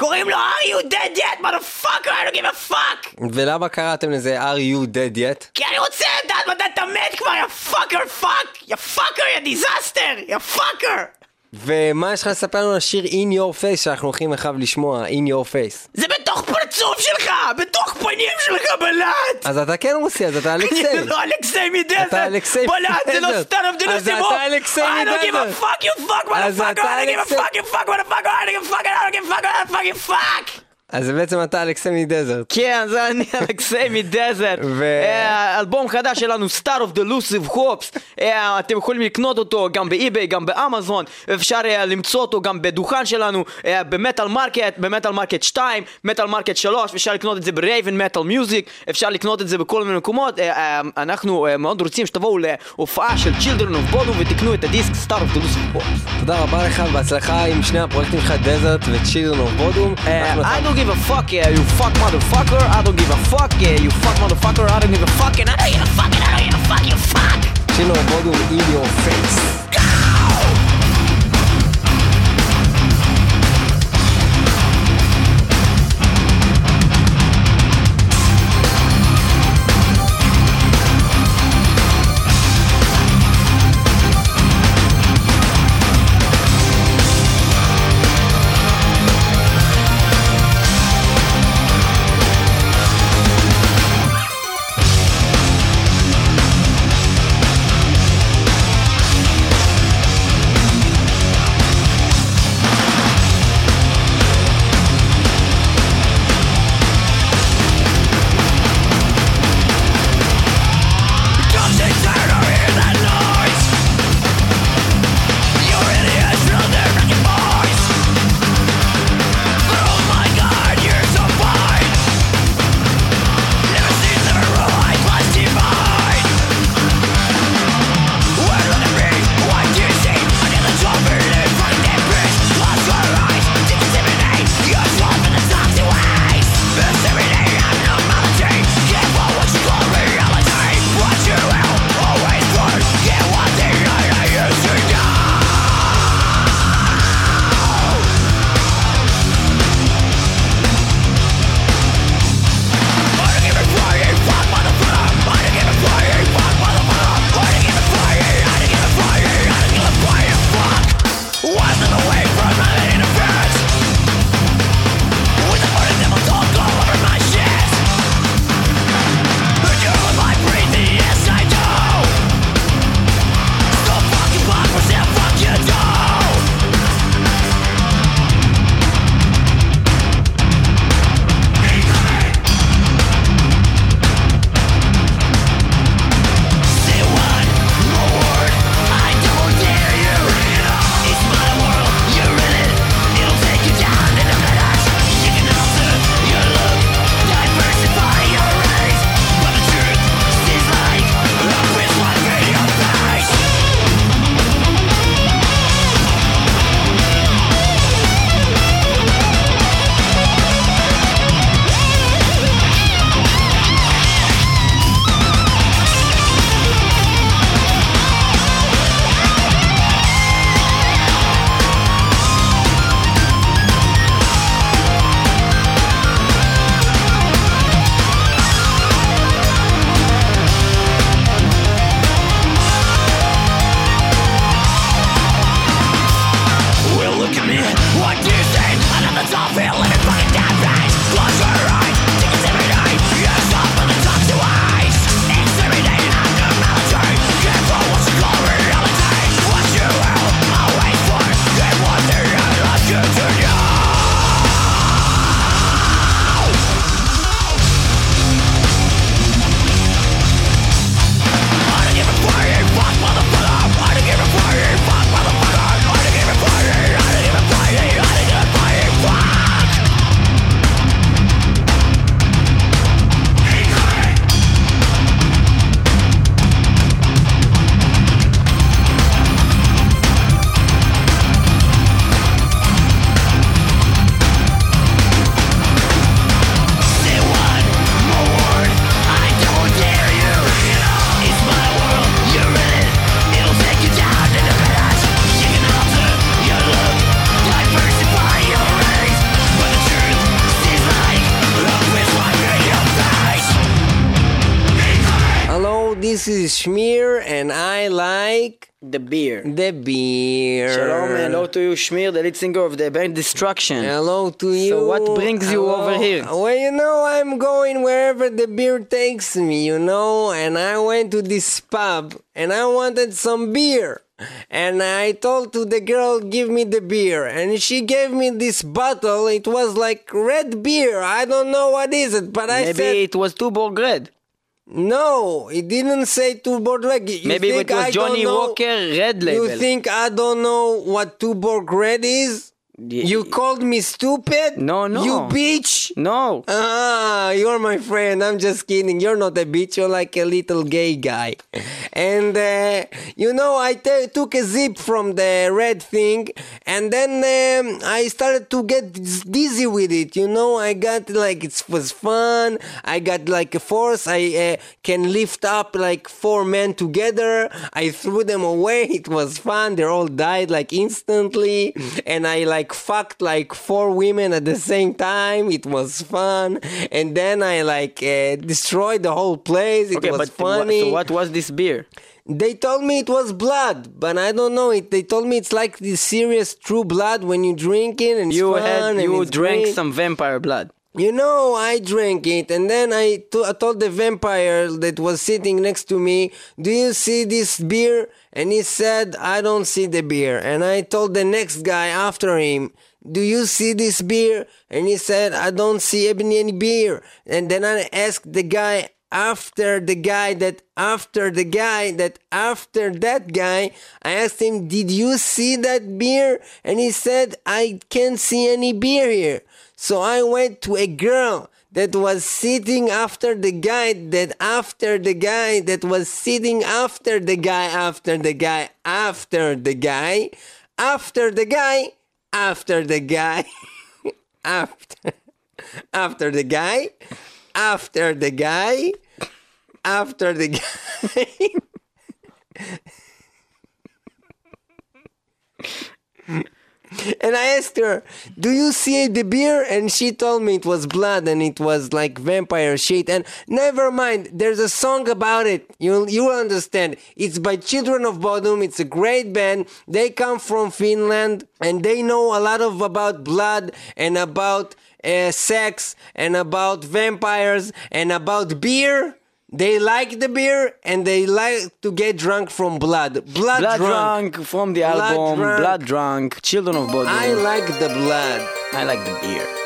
קוראים לו are you dead yet, motherfucker, I don't give a fuck! ולמה קראתם לזה Are You Dead Yet? כי אני רוצה לדעת מתי אתה מת כבר, יא fucker fuck! יא fucker, יא disaster! יא fucker! ומה יש לך לספר לנו על השיר In Your Face שאנחנו הולכים עכשיו לשמוע, In Your Face? זה בתוך פרצוף שלך! בתוך פנים שלך, блядь! אז אתה כן רוסי, אז אתה אלכסי. אני לא אלכסי מ Desert! אתה אלכסי блядь, זה לא מ Desert. Star of אז! אתה אלכסי I don't give מ Desert. a fuck, you fuck! אתה I don't give a fuck, you fuck, motherfucker! I don't give a fuck, give a fuck, I don't give a fuck, you fuck! אז בעצם אתה אלכסי מ Desert. כן, זה אני אלכסי מ Desert. אה, אלבום חדש שלנו, Star of Delusive Hopes. אה, אתם יכולים לקנות אותו גם ב eBay, גם באמזון. אפשר אה, למצוא אותו גם בדוכן שלנו, ב Metal Market, ב Metal Market 2, Metal Market 3, אפשר לקנות את זה ב Raven Metal Music, אפשר לקנות את זה בכל מיני מקומות. אנחנו מאוד רוצים שתבואו להופעה של Children of Bodom ותקנו את הדיסק Star of Delusive Hopes. תודה רבה לך ובהצלחה עם שני הפרויקטים שלך, Desert ו-Children of Bodom. give a fuck, yeah, you fuck motherfucker. I don't give a fuck, yeah, you fuck motherfucker. I don't give a fucking, I don't give a fucking, I don't give a fuck, you fuck. Chino, bottle in your face. The Beer. The Beer. Shalom hello to you, Shmir, the lead singer of the band Destruction. Hello to you. So what brings hello. you over here? Well, you know, I'm going wherever the beer takes me, you know, and I went to this pub and I wanted some beer. And I told to the girl, give me the beer. And she gave me this bottle. It was like red beer. I don't know what is it, but I Maybe said... Maybe it was Tuborg Red no, he didn't say Tuborg Red. You Maybe think it was I don't Johnny know- Walker Red label. You think I don't know what Tuborg Red is? You called me stupid? No, no. You bitch? No. Ah, you're my friend. I'm just kidding. You're not a bitch. You're like a little gay guy. And, uh, you know, I t- took a zip from the red thing and then um, I started to get dizzy with it. You know, I got like, it was fun. I got like a force. I uh, can lift up like four men together. I threw them away. It was fun. They all died like instantly. And I like fucked like four women at the same time. It was fun. And then I like uh, destroyed the whole place. It Okay, was but funny. so what was this beer? They told me it was blood, but I don't know it. They told me it's like the serious true blood when you drink it and You had you drank great. some vampire blood. You know, I drank it, and then I told the vampire that was sitting next to me, "Do you see this beer?" And he said, "I don't see the beer." And I told the next guy after him, "Do you see this beer?" And he said, "I don't see any, any beer." And then I asked the guy after the guy that after the guy that after that guy i asked him did you see that beer and he said i can't see any beer here so i went to a girl that was sitting after the guy that after the guy that was sitting after the guy after the guy after the guy after the guy after the guy after after the guy after the guy after the guy and I asked her, "Do you see the beer?" And she told me it was blood and it was like vampire shit. And never mind, there's a song about it. You you understand. It's by Children of Bodom. It's a great band. They come from Finland and they know a lot of about blood and about uh, sex and about vampires and about beer. They like the beer and they like to get drunk from blood. Blood, Blood drunk. drunk from the Blood album drunk. Blood Drunk, Children of Bodom. I like the blood. I like the beer.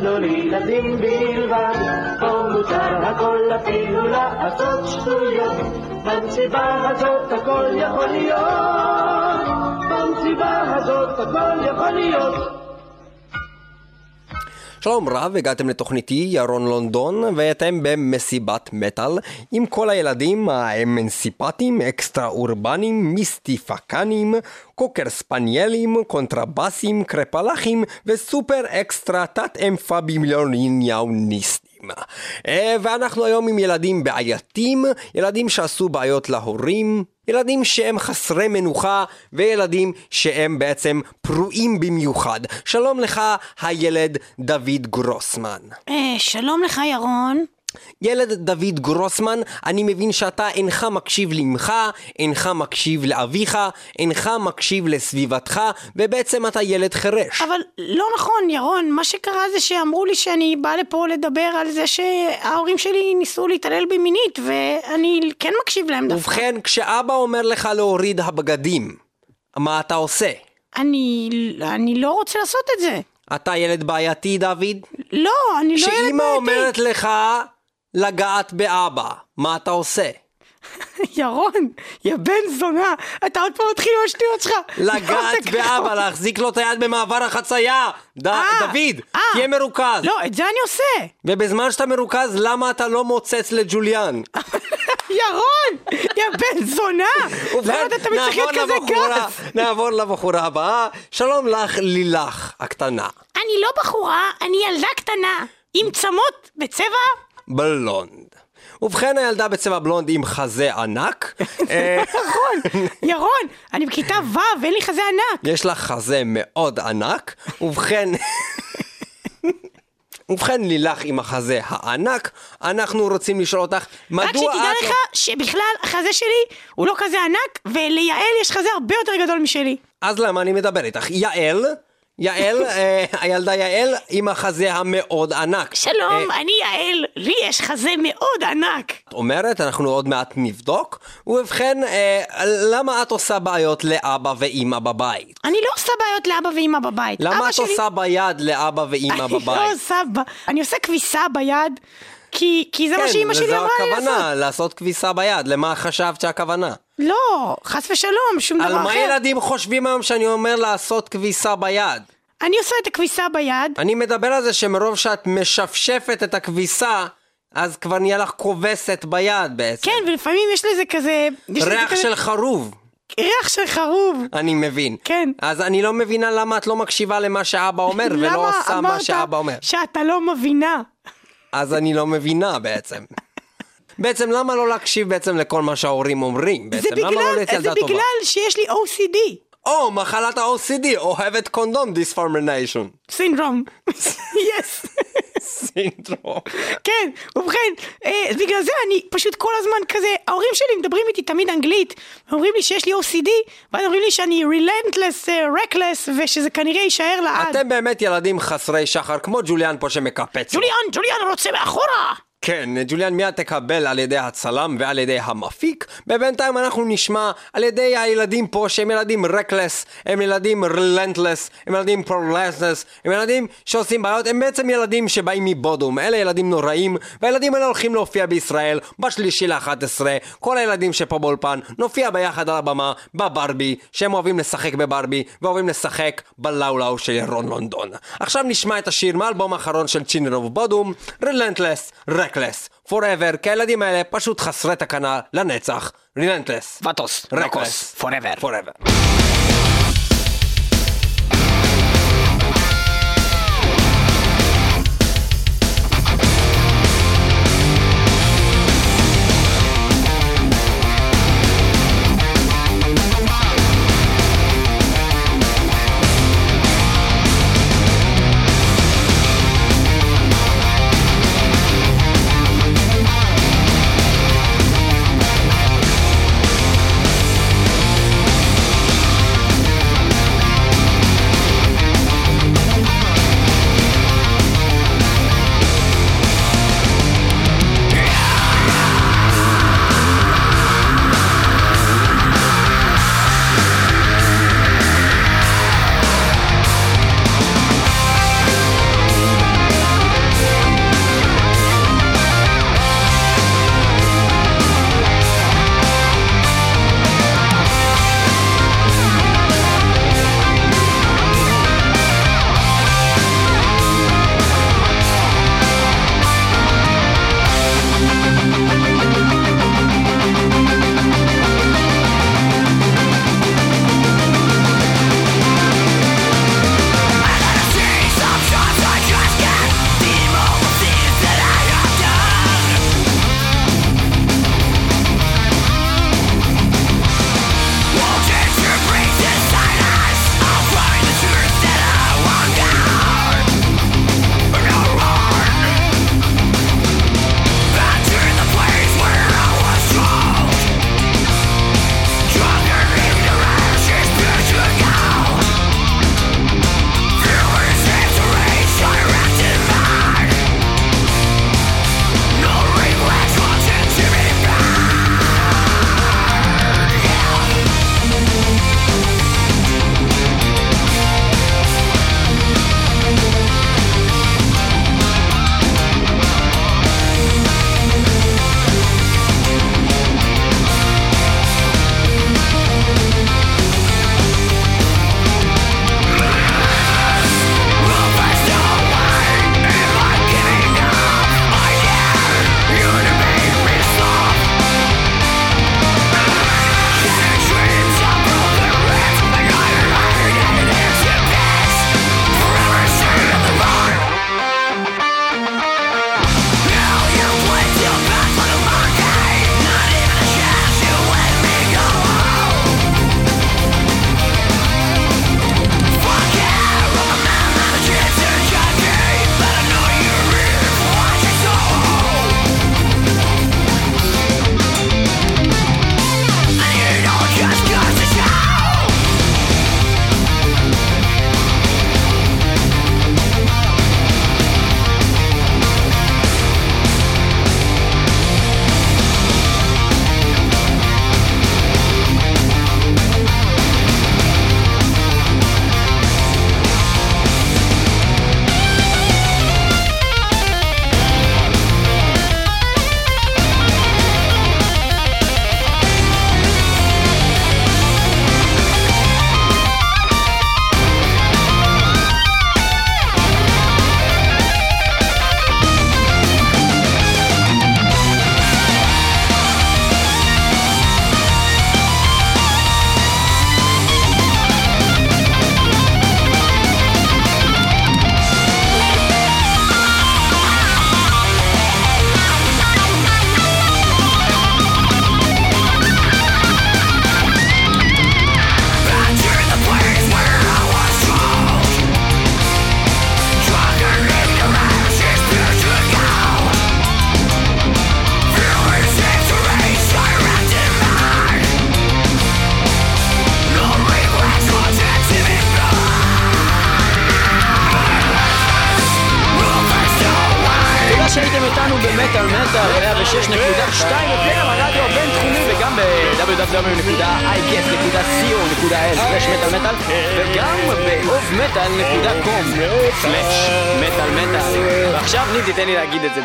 לא לילדים בלבד, פה מותר הכל אפילו לעשות שטויות. במסיבה הזאת הכל יכול להיות, במסיבה הזאת הכל יכול להיות. שלום רב, הגעתם לתוכניתי ירון לונדון, ואתם במסיבת מטאל עם כל הילדים האמנסיפטיים, אקסטרה אורבנים, מיסטיפקנים, קוקר ספניאלים, קונטרבסים, קרפלחים וסופר אקסטרה תת אמפבימיליוניאוניסטים. אה, ואנחנו היום עם ילדים בעייתים, ילדים שעשו בעיות להורים, ילדים שהם חסרי מנוחה, וילדים שהם בעצם פרועים במיוחד. שלום לך, הילד דוד גרוסמן. אה, שלום לך, ירון. ילד דוד גרוסמן, אני מבין שאתה אינך מקשיב לאמך, אינך מקשיב לאביך, אינך מקשיב לסביבתך, ובעצם אתה ילד חירש. אבל לא נכון, ירון, מה שקרה זה שאמרו לי שאני באה לפה לדבר על זה שההורים שלי ניסו להתעלל בי מינית, ואני כן מקשיב להם דווקא. ובכן, כשאבא אומר לך להוריד הבגדים, מה אתה עושה? אני, אני לא רוצה לעשות את זה. אתה ילד בעייתי, דוד? לא, אני לא ילד בעייתי. כשאימא אומרת לך לגעת באבא, מה אתה עושה? ירון, יא בן זונה, אתה עוד פעם מתחיל עם השטויות שלך. לגעת באבא, להחזיק לו את היד במעבר החצייה. ד- אה, דוד, אה. תהיה מרוכז. לא, את זה אני עושה. ובזמן שאתה מרוכז, למה אתה לא מוצץ לג'וליאן? ירון, יא בן זונה. למה אתה תמיד צריך להיות כזה גס? נעבור לבחורה הבאה. שלום לך, לילך הקטנה. אני לא בחורה, אני ילדה קטנה, עם צמות בצבע... בלונד. ובכן הילדה בצבע בלונד עם חזה ענק. נכון, ירון, אני בכיתה ו', אין לי חזה ענק. יש לה חזה מאוד ענק, ובכן... ובכן לילך עם החזה הענק, אנחנו רוצים לשאול אותך, מדוע רק שתדע את... לא- לך שבכלל החזה שלי הוא לא כזה ענק, וליעל יש חזה הרבה יותר גדול משלי. אז למה אני מדבר איתך? יעל, יעל, אה, הילדה יעל עם החזה המאוד ענק. שלום, אה, אני יעל, לי יש חזה מאוד ענק. את אומרת, אנחנו עוד מעט נבדוק, ובכן, אה, למה את עושה בעיות לאבא ואימא בבית? אני לא עושה בעיות לאבא ואימא בבית. למה את עושה ביד לאבא ואימא אני לא בבית? עושה ב... אני עושה כביסה ביד, כי, כי זה מה שאימא שלי אמרה לי כן, לעשות. לזו הכוונה, לעשות כביסה ביד. למה חשבת שהכוונה? לא, חס ושלום, שום על דבר מה אחר. ילדים חושבים היום שאני אומר לעשות כביסה ביד? אני עושה את הכביסה ביד. אני מדבר על זה שמרוב שאת משפשפת את הכביסה, אז כבר נהיה לך כובסת ביד בעצם. כן, ולפעמים יש לזה כזה... יש לזה ריח כזה... של חרוב. ריח של חרוב. אני מבין. כן. אז אני לא מבינה למה את לא מקשיבה למה שאבא אומר, ולא למה עושה מה שאבא אומר. אמרת שאתה לא מבינה? אז אני לא מבינה בעצם. בעצם למה לא להקשיב בעצם לכל מה שההורים אומרים? זה בעצם למה לא בגלל, להיות זה ילדה טובה? בגלל שיש לי OCD, או, מחלת ה-OCD, אוהבת קונדום דיספורמניישן. סינדרום. יס. סינדרום. כן, ובכן, אה, בגלל זה אני פשוט כל הזמן כזה, ההורים שלי מדברים איתי תמיד אנגלית, אומרים לי שיש לי OCD, ואז אומרים לי שאני relentless, אה, reckless, ושזה כנראה יישאר לעד. אתם באמת ילדים חסרי שחר, כמו ג'וליאן פה שמקפץ. ג'וליאן, ג'וליאן רוצה מאחורה! כן, ג'וליאן מיד תקבל על ידי הצלם ועל ידי המפיק, ובינתיים אנחנו נשמע על ידי הילדים פה שהם ילדים reckless, הם ילדים relentless, הם ילדים problems, הם ילדים שעושים בעיות, הם בעצם ילדים שבאים מבודום, אלה ילדים נוראים, והילדים האלה הולכים להופיע בישראל בשלישי לאחת עשרה, כל הילדים שפה באולפן, נופיע ביחד על הבמה בברבי, שהם אוהבים לשחק בברבי, ואוהבים לשחק בלאולאו של ירון לונדון. עכשיו נשמע את השיר מהאלבום האחרון של Children of Bodom, relentless, reckless, forever, כי הילדים האלה פשוט חסרי תקנה לנצח, relentless. וטוס, reckless, נוקוס, forever.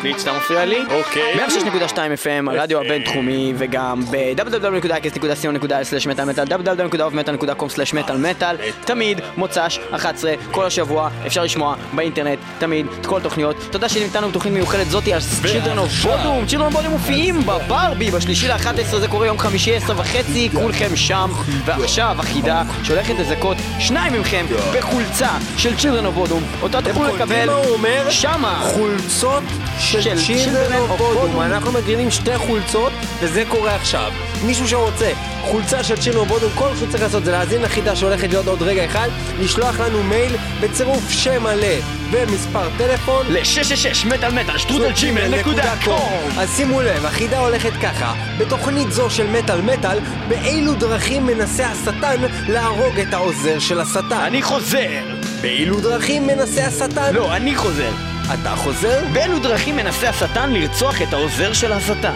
לי להגיד מפריע לי? אוקיי. 106.2 FM, הרדיו הבינתחומי וגם ב-www.igf.co.il/מטאל מטאל www.ofmetal.com/מטאל מטאל תמיד מוצ"ש 11 כל השבוע אפשר לשמוע באינטרנט תמיד את כל התוכניות תודה איתנו בתוכנית מיוחדת זאתי על of Bodom Children of Bodom מופיעים בברבי בשלישי ל-11 זה קורה יום חמישי עשר וחצי כולכם שם. ועכשיו החידה שהולכת לזכות שניים מכם בחולצה של Children of Bodom אותה תוכלו לקבל? שמה. חולצות של של Children of Bodom. Bodom. אנחנו מגרילים שתי חולצות, וזה קורה עכשיו. מישהו שרוצה חולצה של of Bodom, כל שהוא צריך לעשות זה להאזין לחידה שהולכת להיות עוד רגע אחד, לשלוח לנו מייל בצירוף שם מלא ומספר טלפון. ל-666 מטאל מטאל שטרודל Gmail נקודה com אז שימו לב, החידה הולכת ככה בתוכנית זו של מטאל מטאל, באילו דרכים מנסה השטן להרוג את העוזר של השטן? אני חוזר באילו דרכים מנסה השטן? לא, אני חוזר אתה חוזר? באילו דרכים מנסה השטן לרצוח את העוזר של השטן?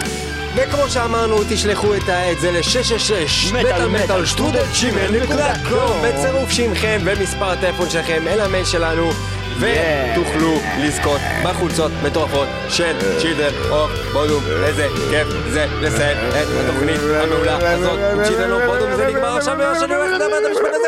וכמו שאמרנו, תשלחו את ה- את זה ל-666 מטאל, מטאל שטרודל Gmail נקודה com בצירוף שמכם ומספר הטלפון שלכם אל המייל שלנו ותוכלו לזכות בחולצות מטורפות של Children of Bodom איזה כיף זה לסיים את התוכנית המעולה הזאת עם Children of Bodom זה נגמר עכשיו ממה שאני הולך לדבר את המשפט הזה